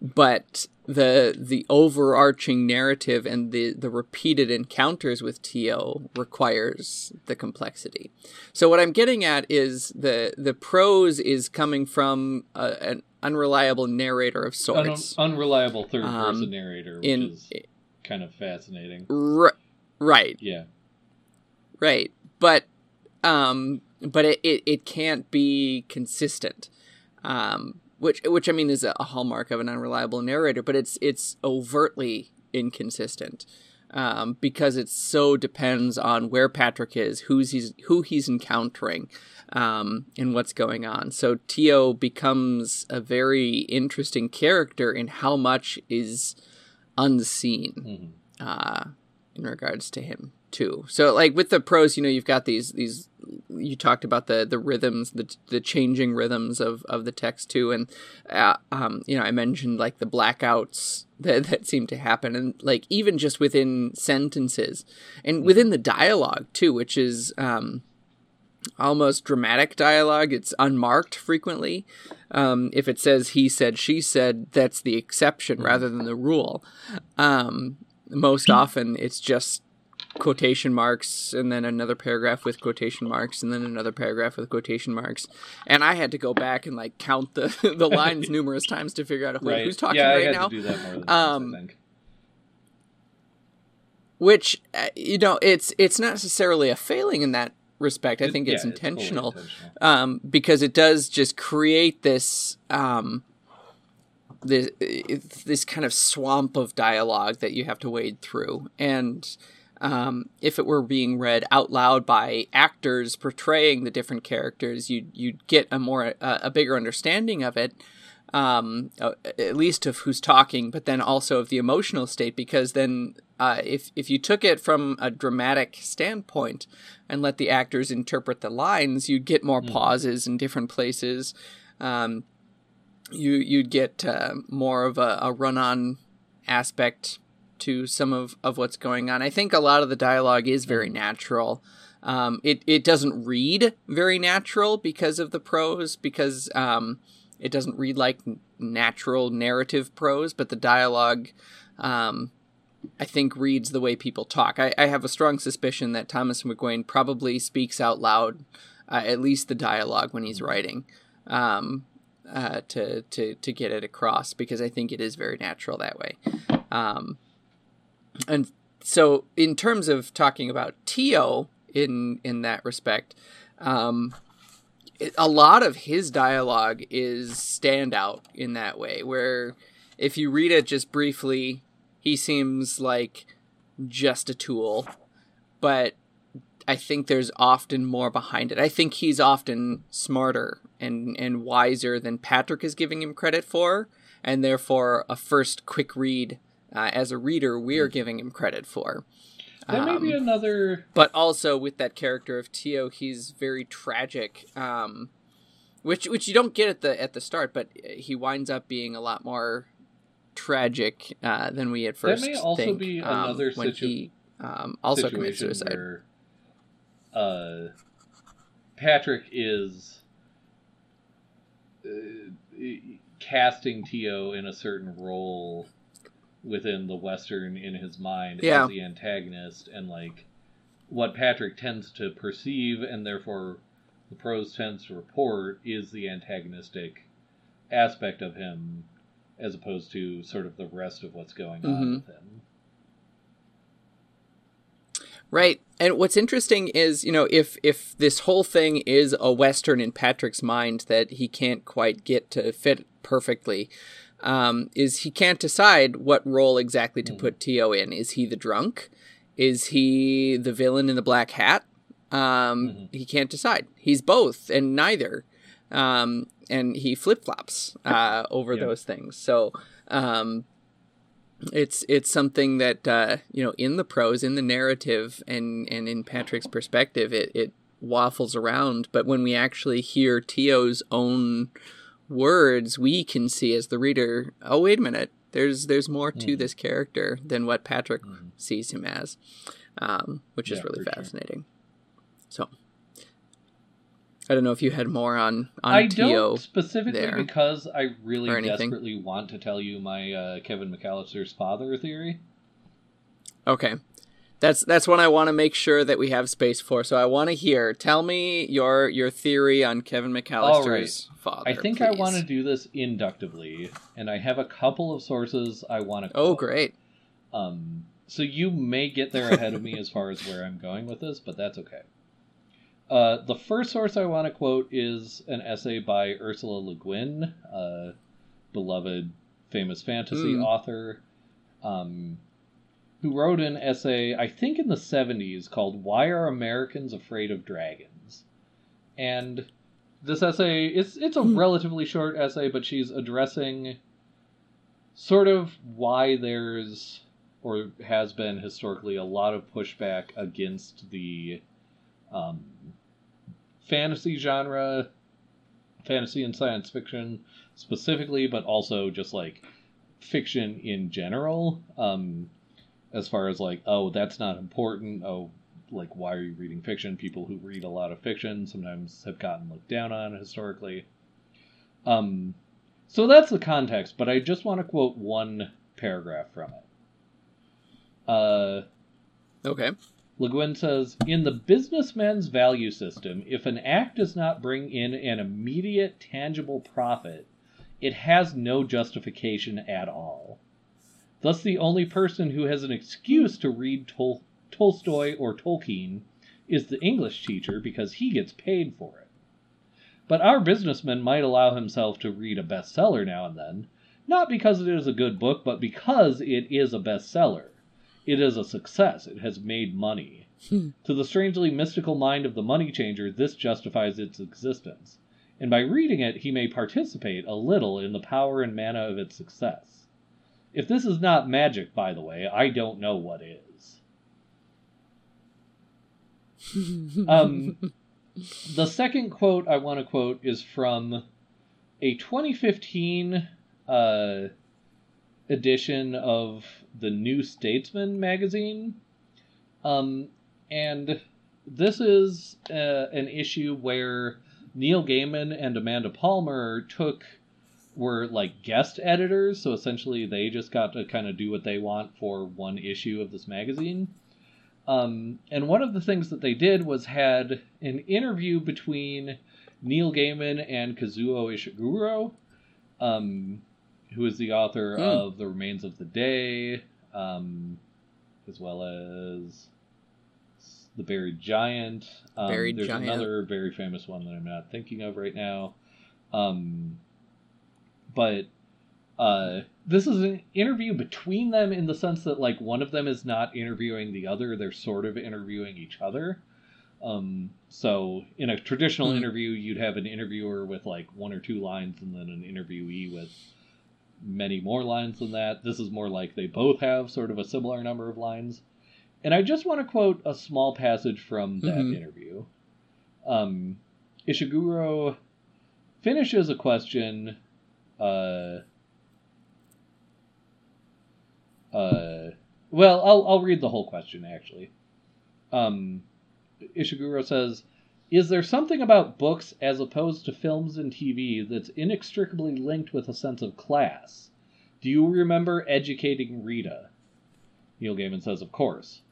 but the the overarching narrative and the the repeated encounters with Tio requires the complexity. So what I'm getting at is the the prose is coming from a, an unreliable narrator of sorts, Un- unreliable third person um, narrator, which in, is kind of fascinating. R- right. Yeah. Right. But um but it, it, it can't be consistent. Um which which I mean is a hallmark of an unreliable narrator, but it's it's overtly inconsistent. Um, because it so depends on where Patrick is, who's he's who he's encountering, um, and what's going on. So Tio becomes a very interesting character in how much is unseen mm-hmm. uh, in regards to him too. So like with the prose, you know, you've got these these you talked about the the rhythms, the the changing rhythms of of the text too, and uh, um, you know, I mentioned like the blackouts that that seem to happen, and like even just within sentences and within the dialogue too, which is um almost dramatic dialogue. It's unmarked frequently. Um, if it says he said, she said, that's the exception rather than the rule. Um, most often, it's just quotation marks and then another paragraph with quotation marks and then another paragraph with quotation marks. And i had to go back and like count the the lines numerous times to figure out right. who's talking yeah, right now. um, which you know it's it's not necessarily a failing in that respect. I think it's, yeah, intentional, it's totally intentional. Um, because it does just create this um, this this kind of swamp of dialogue that you have to wade through. And um, if it were being read out loud by actors portraying the different characters, you'd you'd get a more uh, a bigger understanding of it, um, uh, at least of who's talking, but then also of the emotional state. Because then, uh, if if you took it from a dramatic standpoint and let the actors interpret the lines, you'd get more mm. pauses in different places. Um, you you'd get uh, more of a, a run on aspect to some of, of what's going on. I think a lot of the dialogue is very natural. Um, it it doesn't read very natural because of the prose, because um, it doesn't read like natural narrative prose, but the dialogue, um, I think, reads the way people talk. I, I, have a strong suspicion that Thomas McGuane probably speaks out loud, uh, at least the dialogue when he's writing. Um, uh, to to to get it across because I think it is very natural that way. Um, and so in terms of talking about Tio in in that respect, um, it, a lot of his dialogue is standout in that way. Where if you read it just briefly, he seems like just a tool, but I think there's often more behind it. I think he's often smarter and and wiser than Patrick is giving him credit for, and therefore a first quick read uh, as a reader we are hmm. giving him credit for. That may be um, another. But also with that character of Tio, he's very tragic, um, which which you don't get at the at the start, but he winds up being a lot more tragic uh, than we at first. That may also think, be um, another when situ- he um, also commits suicide. Where, uh, Patrick is uh, casting Tio in a certain role within the Western in his mind yeah. as the antagonist, and like what Patrick tends to perceive, and therefore the prose tends to report, is the antagonistic aspect of him, as opposed to sort of the rest of what's going Mhm. on with him. Right. And what's interesting is, you know, if if this whole thing is a western in Patrick's mind that he can't quite get to fit perfectly, um, is he can't decide what role exactly to Mhm. put Tio in. Is he the drunk? Is he the villain in the black hat? Um, Mhm. He can't decide. He's both and neither. Um, and he flip flops uh, over Yeah. those things. So um, it's it's something that uh, you know in the prose, in the narrative, and and in Patrick's perspective, it it waffles around. But when we actually hear Tio's own words, we can see as the reader, oh wait a minute, there's there's more to Mhm. this character than what Patrick Mhm. sees him as, um, which is really for sure. fascinating. So. I don't know if you had more on on I Tio. don't specifically there, because I really desperately want to tell you my uh, Kevin McAllister's father theory. Okay. That's that's one I want to make sure that we have space for. So I want to hear. Tell me your your theory on Kevin McAllister's father. I think I want to do this inductively, and I have a couple of sources I want to. Oh, great. Um, so you may get there ahead of me as far as where I'm going with this, but that's okay. Uh, the first source I want to quote is an essay by Ursula Le Guin, uh, beloved famous fantasy Hmm. author, um, who wrote an essay, I think in the 70s, called Why Are Americans Afraid of Dragons? And this essay, it's, it's a Hmm. relatively short essay, but she's addressing sort of why there's or has been historically a lot of pushback against the um, fantasy genre, fantasy and science fiction specifically, but also just like fiction in general. Um, as far as like, oh, that's not important. Oh, like, why are you reading fiction? People who read a lot of fiction sometimes have gotten looked down on historically. Um, so that's the context, but I just want to quote one paragraph from it. Uh, Okay. Le Guin says, In the businessman's value system, if an act does not bring in an immediate, tangible profit, it has no justification at all. Thus, the only person who has an excuse to read Tol- Tolstoy or Tolkien is the English teacher because he gets paid for it. But our businessman might allow himself to read a bestseller now and then, not because it is a good book, but because it is a bestseller. It is a success. It has made money. Hmm. To the strangely mystical mind of the money changer, this justifies its existence. And by reading it, he may participate a little in the power and mana of its success. If this is not magic, by the way, I don't know what is. Um, the second quote I want to quote is from a 2015 uh, edition of the New Statesman magazine. Um, and this is uh, an issue where Neil Gaiman and Amanda Palmer took were like guest editors, so essentially they just got to kind of do what they want for one issue of this magazine. Um, and one of the things that they did was had an interview between Neil Gaiman and Kazuo Ishiguro, um, who is the author Hmm. of The Remains of the Day, um, as well as The Buried Giant. Um, Buried there's Giant. another very famous one that I'm not thinking of right now. Um, but uh, this is an interview between them in the sense that like one of them is not interviewing the other; they're sort of interviewing each other. Um, so in a traditional Hmm. interview, you'd have an interviewer with like one or two lines, and then an interviewee with many more lines than that. This is more like they both have sort of a similar number of lines. And I just want to quote a small passage from that Mhm. interview. Um, Ishiguro finishes a question. Uh, uh, well, I'll I'll read the whole question actually. Um, Ishiguro says, "Is there something about books as opposed to films and TV that's inextricably linked with a sense of class? Do you remember educating Rita?" Neil Gaiman says, "Of course."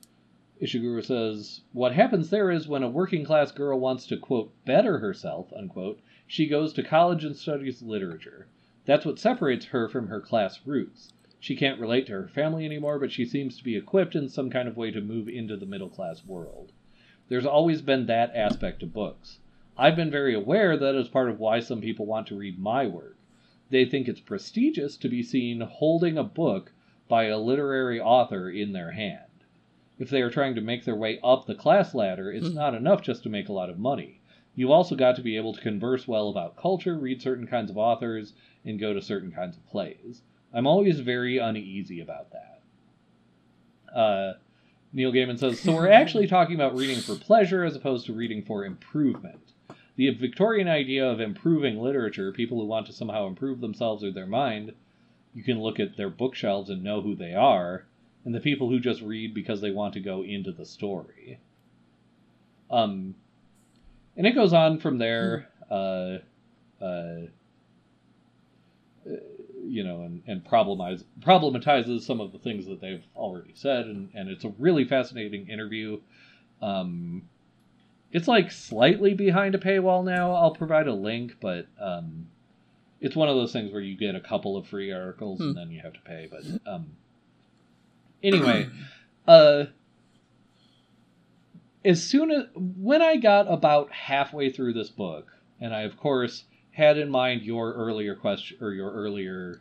Ishiguro says, "What happens there is when a working class girl wants to quote better herself unquote, she goes to college and studies literature. That's what separates her from her class roots. She can't relate to her family anymore, but she seems to be equipped in some kind of way to move into the middle class world. There's always been that aspect of books. I've been very aware that is part of why some people want to read my work. They think it's prestigious to be seen holding a book by a literary author in their hand. If they are trying to make their way up the class ladder, it's Hmm. not enough just to make a lot of money. You've also got to be able to converse well about culture, read certain kinds of authors, and go to certain kinds of plays. I'm always very uneasy about that. Uh, Neil Gaiman says, so we're actually talking about reading for pleasure as opposed to reading for improvement. The Victorian idea of improving literature, people who want to somehow improve themselves or their mind, you can look at their bookshelves and know who they are, and the people who just read because they want to go into the story. Um, and it goes on from there. Uh, uh, you know, and, and problematizes some of the things that they've already said, and, and it's a really fascinating interview. Um, it's like slightly behind a paywall now. I'll provide a link, but um, it's one of those things where you get a couple of free articles Hmm. and then you have to pay. But um, anyway, uh, as soon as when I got about halfway through this book, and I of course had in mind your earlier question or your earlier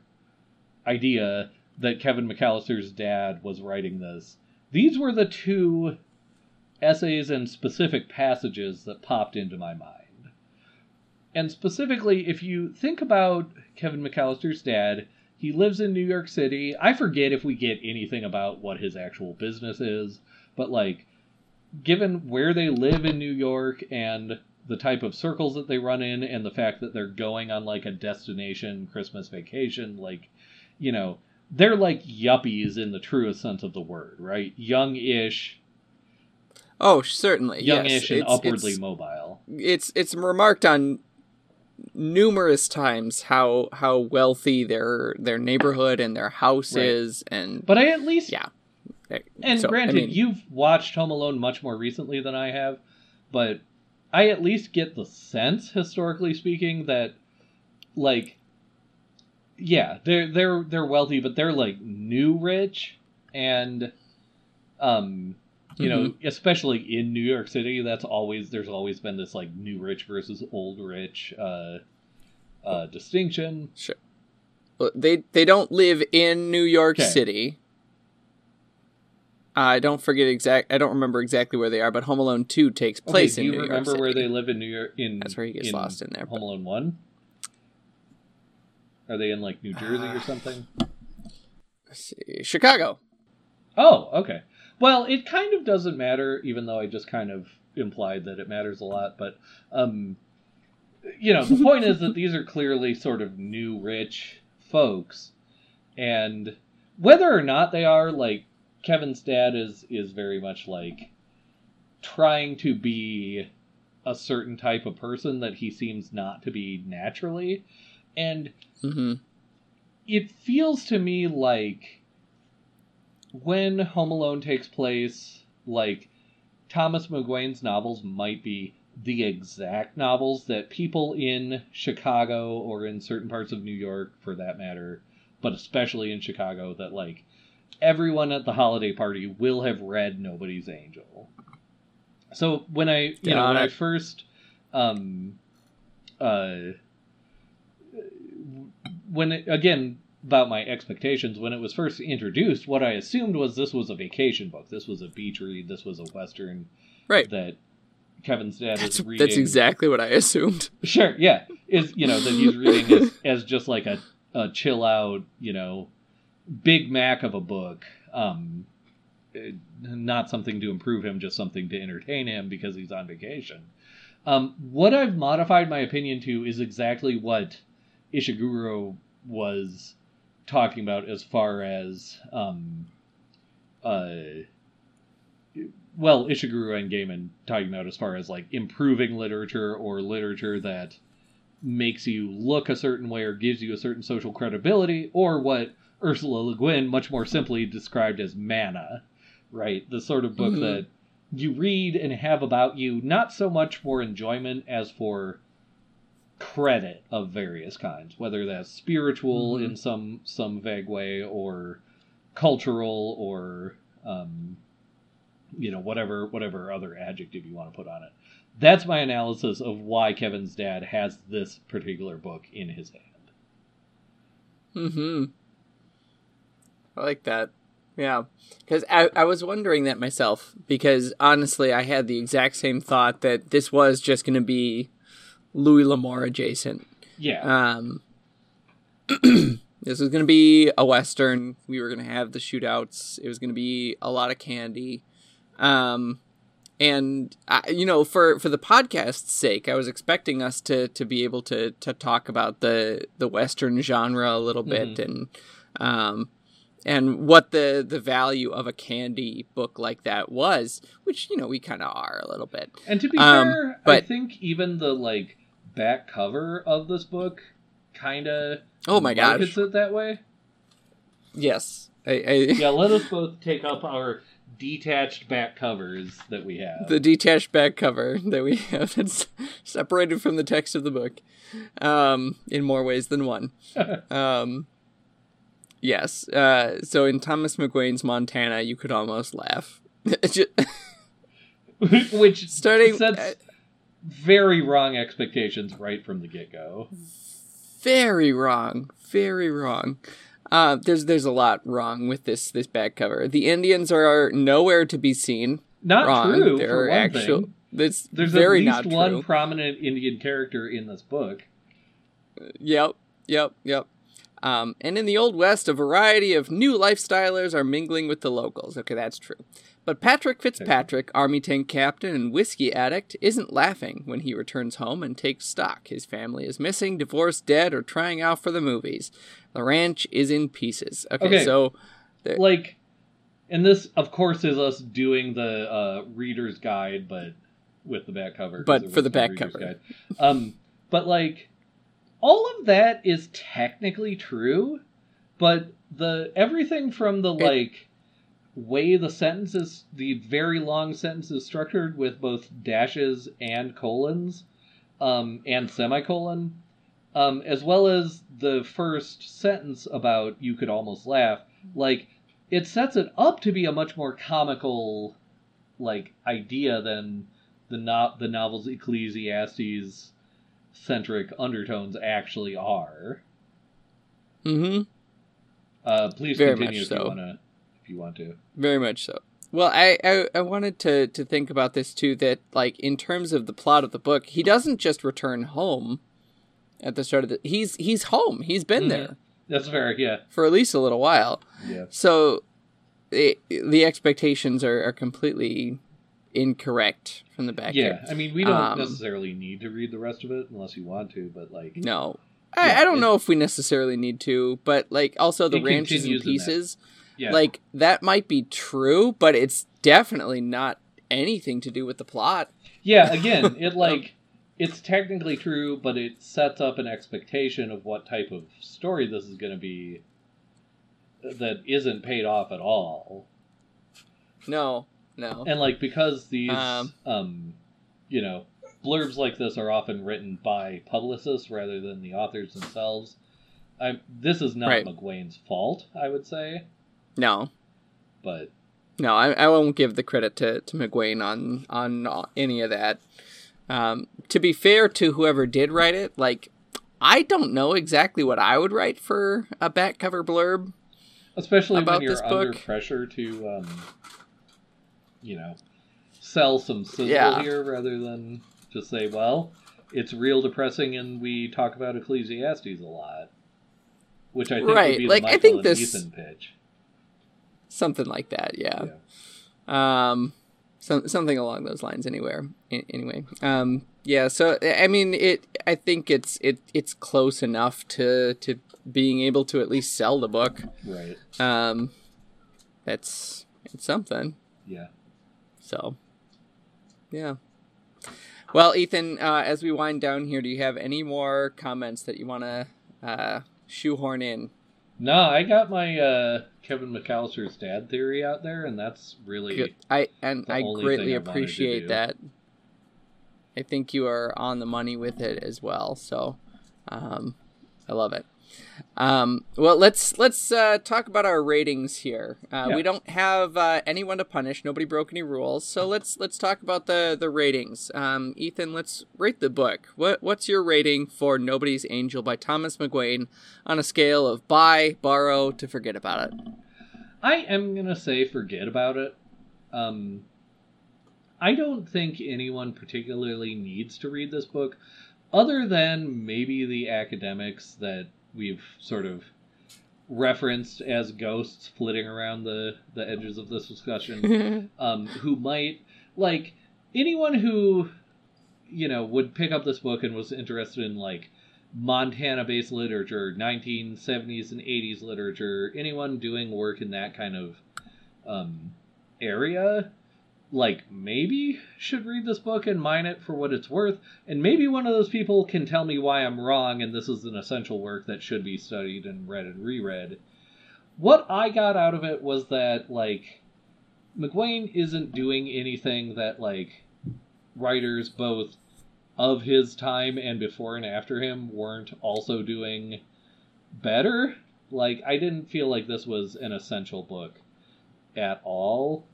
idea that Kevin McAllister's dad was writing this. These were the two essays and specific passages that popped into my mind. And specifically, if you think about Kevin McAllister's dad, he lives in New York City. I forget if we get anything about what his actual business is, but like, given where they live in New York and the type of circles that they run in and the fact that they're going on like a destination Christmas vacation, like, you know, they're like yuppies in the truest sense of the word, right? Young-ish, Oh, certainly. youngish yes. and It's- upwardly it's, mobile. it's it's remarked on numerous times how how wealthy their their neighborhood and their house Right. is and But I at least yeah And So, I granted, mean- you've watched Home Alone much more recently than I have, but I at least get the sense, historically speaking, that like, yeah, they're they're they're wealthy, but they're like new rich, and um, you know, especially in New York City, that's always there's always been this like new rich versus old rich uh, uh, distinction. Well, they they don't live in New York Okay. City. I don't forget exact. I don't remember exactly where they are, but Home Alone Two takes place okay, do in you New remember where they live in New York? In That's where he gets lost in there. Home but- Alone One. Are they in like New Jersey or something? Let's see. Chicago. Oh, okay. Well, it kind of doesn't matter, even though I just kind of implied that it matters a lot. But, um, you know, the point is that these are clearly sort of new rich folks, and whether or not they are, like Kevin's dad is is very much like trying to be a certain type of person that he seems not to be naturally, and hmm it feels to me like when Home Alone takes place, like Thomas McGuane's novels might be the exact novels that people in Chicago or in certain parts of New York, for that matter, but especially in Chicago, that like everyone at the holiday party will have read Nobody's Angel. So when I, you know, Got when I first, um, uh, when it, again about my expectations when it was first introduced what i assumed was this was a vacation book this was a beach read this was a western Right. that kevin's dad That's is reading that's exactly what I assumed. sure yeah is you know that he's reading as, as just like a, a chill out you know big mac of a book um not something to improve him just something to entertain him because he's on vacation. Um what i've modified my opinion to is exactly what ishiguro was talking about as far as um uh well ishiguro and gaiman talking about as far as like improving literature or literature that makes you look a certain way or gives you a certain social credibility or what ursula le guin much more simply described as mana right the sort of book Mhm. that you read and have about you not so much for enjoyment as for credit of various kinds, whether that's spiritual Mhm. in some some vague way or cultural or um, you know whatever whatever other adjective you want to put on it. That's my analysis of why Kevin's dad has this particular book in his hand. Mm-hmm. I like that. Yeah, because I, I was wondering that myself because honestly, I had the exact same thought that this was just going to be Louis L'Amour adjacent. Yeah, Um, this was going to be a western. We were going to have the shootouts. It was going to be a lot of candy. Um, and I, you know, for for the podcast's sake, I was expecting us to to be able to to talk about the the western genre a little bit and um and what the the value of a candy book like that was, which you know we kind of are a little bit. and to be um, fair, I think even the like back cover of this book kind of Oh my god, markets it that way. Yes, I, I, Yeah, let us both take up our detached back covers that we have. the detached back cover that we have that's separated from the text of the book um, in more ways than one. Um, yes. Uh, so in Thomas McGuane's Montana, you could almost laugh. Which Starting- sets uh, very wrong expectations right from the get go. very wrong. Very wrong. Uh, there's there's a lot wrong with this this back cover. The Indians are nowhere to be seen. Not wrong. true. There for one actual. thing. That's There's very at least one prominent Indian character in this book. Yep, yep, yep. Um, and in the Old West, a variety of new lifestylers are mingling with the locals. Okay, that's true. But Patrick Fitzpatrick, Army tank captain and whiskey addict, isn't laughing when he returns home and takes stock. His family is missing, divorced, dead, or trying out for the movies. The ranch is in pieces. Okay, Okay. so Like, and this, of course, is us doing the uh, reader's guide, but with the back cover. But for the back cover. guide. Um, but like, all of that is technically true, but the everything from the It- like way the sentences, the very long sentence is structured with both dashes and colons, um, and semicolon, um, as well as the first sentence about you could almost laugh, like it sets it up to be a much more comical, like idea than the no- the novel's Ecclesiastes centric undertones actually are. Mm-hmm. Uh, please Very continue if you wanna if you want to. Very much so. Well, I, I I wanted to to think about this too. That like in terms of the plot of the book, he doesn't just return home at the start of the. He's he's home. He's been Mhm. there That's fair, yeah. for at least a little while. Yeah. So, it, the expectations are, are completely incorrect from the back. Yeah, here. I mean, we don't Um, necessarily need to read the rest of it unless you want to, but like, No, I, Yeah, I don't it- know if we necessarily need to, but like also the ranches and that. pieces. yeah, Like that might be true, but it's definitely not anything to do with the plot. yeah. Again, it like it's technically true, but it sets up an expectation of what type of story this is going to be that isn't paid off at all. No, no. And like because these, Um, um, you know, blurbs like this are often written by publicists rather than the authors themselves. I this is not Right. McGuane's fault, I would say, No, but no, I, I won't give the credit to, to McGuane on on any of that. Um, to be fair to whoever did write it, like I don't know exactly what I would write for a back cover blurb. especially About when you're this under book? pressure to, um, you know, sell some sizzle Yeah. here rather than just say, well, it's real depressing, and we talk about Ecclesiastes a lot, which I think would Right, be like, the I think and this- Ethan pitch. Something like that, yeah. Um, some something along those lines. Anywhere, A- anyway. Um, yeah. So I mean, it. I think it's it it's close enough to to being able to at least sell the book. Right. Um, that's it's something. Yeah. So, yeah. Well, Ethan, uh, as we wind down here, do you have any more comments that you want to uh, shoehorn in? No, I got my uh, Kevin McAllister's dad theory out there, and that's really Good. I and the I only greatly I appreciate that. I think you are on the money with it as well. So, um, I love it. Um, well, let's let's uh, talk about our ratings here. Uh, Yeah. We don't have uh, anyone to punish. Nobody broke any rules. So let's let's talk about the the ratings. Um, Ethan, let's rate the book. What what's your rating for Nobody's Angel by Thomas McGuane on a scale of buy, borrow to forget about it? I am gonna say forget about it. Um, I don't think anyone particularly needs to read this book, other than maybe the academics that we've sort of referenced as ghosts flitting around the the edges of this discussion. um, who might like anyone who you know would pick up this book and was interested in like Montana-based literature, 1970s and 80s literature, anyone doing work in that kind of um, area, like maybe should read this book and mine it for what it's worth, and maybe one of those people can tell me why I'm wrong and this is an essential work that should be studied and read and reread. What I got out of it was that like McGuane isn't doing anything that like writers both of his time and before and after him weren't also doing better. Like I didn't feel like this was an essential book at all.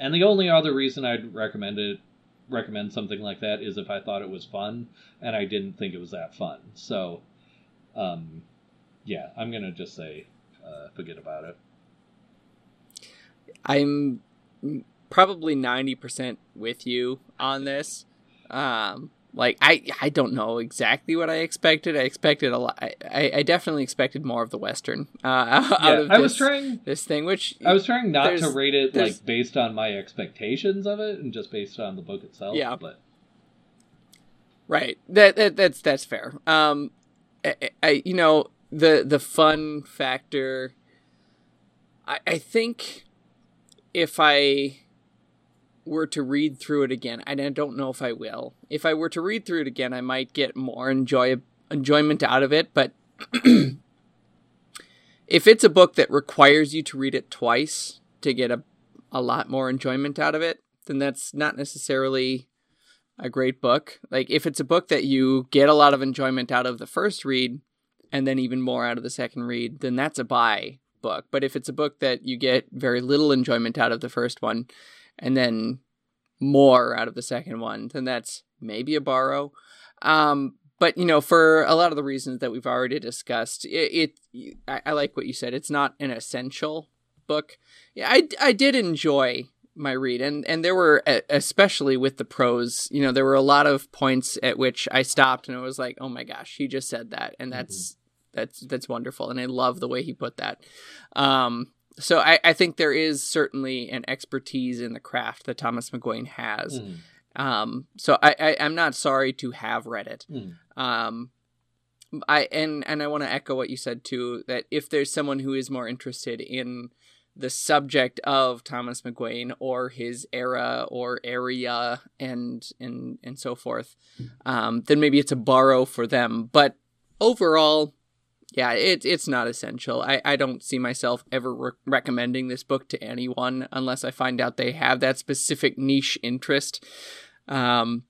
And the only other reason I'd recommend it recommend something like that is if I thought it was fun and I didn't think it was that fun. So um yeah, I'm going to just say uh, forget about it. I'm probably 90% with you on this. Um, like I, I don't know exactly what I expected. I expected a lot. I, I, definitely expected more of the western uh, out Yeah, of I was this- trying this thing, which I was trying not to rate it like based on my expectations of it and just based on the book itself. Yeah. But Right. That, that that's that's fair. Um, I, I you know the the fun factor. I I think if I were to read through it again, and I don't know if I will. If I were to read through it again, I might get more enjoy enjoyment out of it. But if it's a book that requires you to read it twice to get a a lot more enjoyment out of it, then that's not necessarily a great book. Like if it's a book that you get a lot of enjoyment out of the first read and then even more out of the second read, then that's a buy book. But if it's a book that you get very little enjoyment out of the first one and then more out of the second one, then that's maybe a borrow. Um, but you know, for a lot of the reasons that we've already discussed, it, it I, I like what you said. It's not an essential book. Yeah, I, I did enjoy my read and and there were especially with the prose you know there were a lot of points at which i stopped and it was like oh my gosh he just said that and that's that's that's wonderful and i love the way he put that um so i i think there is certainly an expertise in the craft that thomas mcguane has. Mm, um so i, I i'm not sorry to have read it. Mm. um i and and i want to echo what you said too that if there's someone who is more interested in the subject of thomas mcguane or his era or area and and and so forth um then maybe it's a borrow for them. But overall yeah it, it's not essential I, I don't see myself ever re- recommending this book to anyone unless i find out they have that specific niche interest um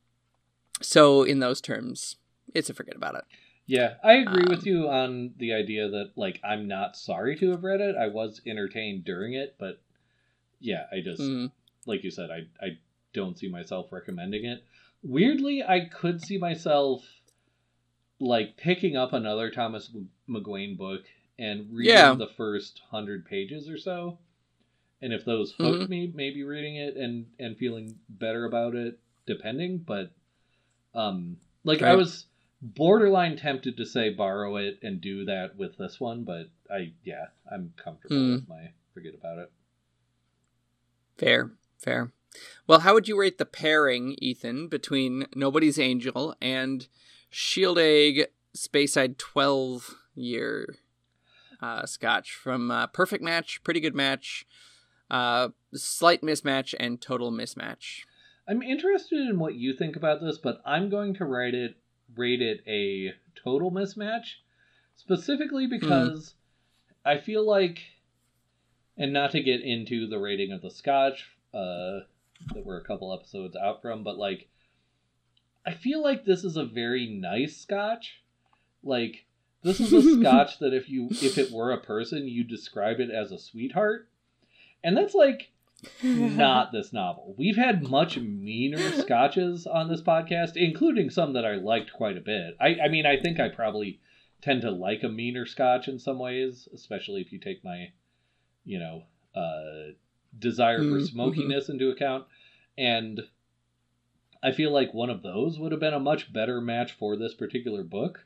so in those terms it's a forget about it Yeah, I agree with Um, you on the idea that like I'm not sorry to have read it. I was entertained during it, but yeah, I just Mm, like you said, I I don't see myself recommending it. Weirdly, I could see myself like picking up another Thomas McGuane book and reading Yeah. the first hundred pages or so. And if those hooked me, maybe reading it and and feeling better about it, depending. But um, like I was borderline tempted to say borrow it and do that with this one, but I yeah, I'm comfortable Hmm. with my forget about it. fair fair well how would you rate the pairing ethan between nobody's angel and Shieldaig speyside 12 year uh, scotch from uh, perfect match pretty good match uh, slight mismatch and total mismatch. I'm interested in what you think about this, but I'm going to rate it rate it a total mismatch, specifically because I feel like, and not to get into the rating of the Scotch uh, that we're a couple episodes out from, but like I feel like this is a very nice scotch. Like this is a scotch that if you if it were a person, you'd describe it as a sweetheart. And that's like not this novel. We've had much meaner scotches on this podcast, including some that I liked quite a bit. I, I mean, I think I probably tend to like a meaner scotch in some ways, especially if you take my, you know, uh, desire for Mm, smokiness into account. And I feel like one of those would have been a much better match for this particular book.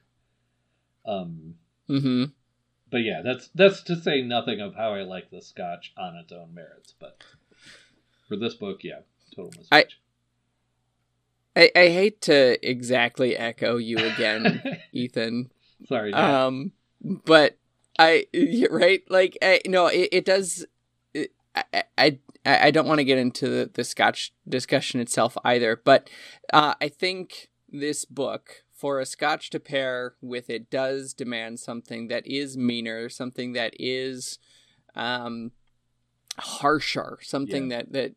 Um, Mm-hmm. but yeah, that's that's to say nothing of how I like the scotch on its own merits. But for this book, yeah, total mismatch. I- I, I hate to exactly echo you again, Ethan. Sorry, Jack. Um, but I right. Like, I, no, it, it does. It, I, I I don't want to get into the, the Scotch discussion itself either, but uh, I think this book for a Scotch to pair with it does demand something that is meaner, something that is um, harsher, something that that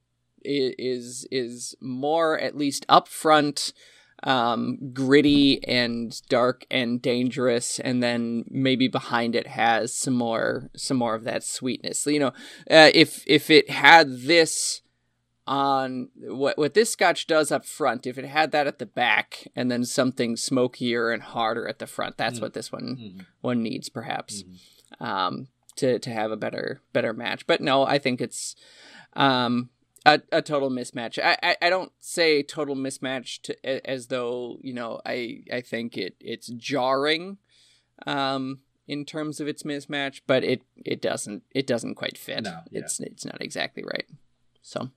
i- is is more at least upfront um, gritty and dark and dangerous, and then maybe behind it has some more some more of that sweetness. You know, uh, if if it had this on what what this scotch does up front, if it had that at the back, and then something smokier and harder at the front, that's Mm. what this one Mhm, one needs perhaps mhm. um, to to have a better better match. But no, I think it's um, a, a total mismatch. I, I, I don't say total mismatch to, as though you know I I think it it's jarring um, in terms of its mismatch, but it it doesn't it doesn't quite fit. No, yeah. It's it's not exactly right. So.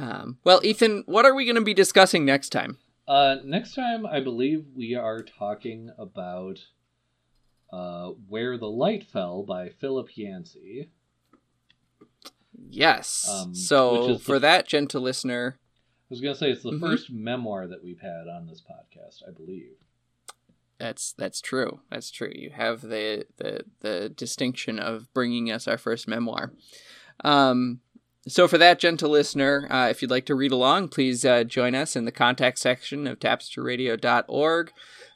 Um, well, Ethan, what are we going to be discussing next time? Uh, next time, I believe we are talking about uh, "Where the Light Fell" by Philip Yancey. Yes. Um, so, is the- for that gentle listener, I was going to say it's the Mhm. first memoir that we've had on this podcast, I believe. That's that's true. That's true. You have the the the distinction of bringing us our first memoir. Um, so for that gentle listener, uh, if you'd like to read along, please uh, join us in the contact section of tapestryradio.org.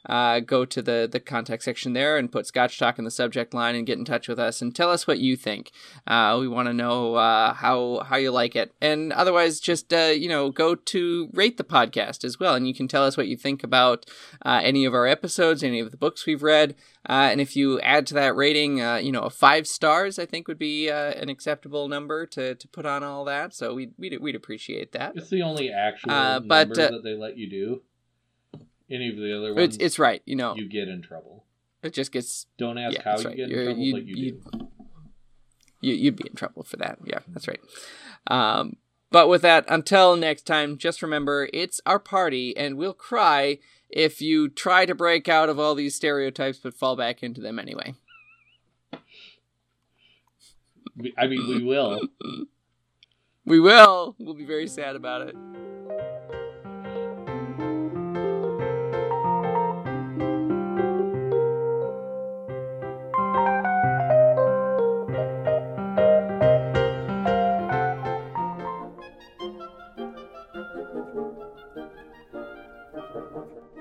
Uh, go to the the contact section there and put Scotch Talk in the subject line and get in touch with us and tell us what you think. Uh, we want to know uh, how how you like it, and otherwise, just uh, you know, go to rate the podcast as well, and you can tell us what you think about uh, any of our episodes, any of the books we've read, uh, and if you add to that rating, uh, you know, five stars, I think would be uh, an acceptable number to, to put on all that. So we'd we'd, we'd appreciate that. It's the only actual but, number uh, that they let you do. Any of the other ones, It's it's right, you know, you get in trouble. it just gets Don't ask Yeah, how you right. get in You're- trouble, you- but you, you- do. you, you'd be in trouble for that. Yeah, that's right. Um, but with that, until next time, just remember it's our party, and we'll cry if you try to break out of all these stereotypes but fall back into them anyway. I mean, we will. We will. We'll be very sad about it.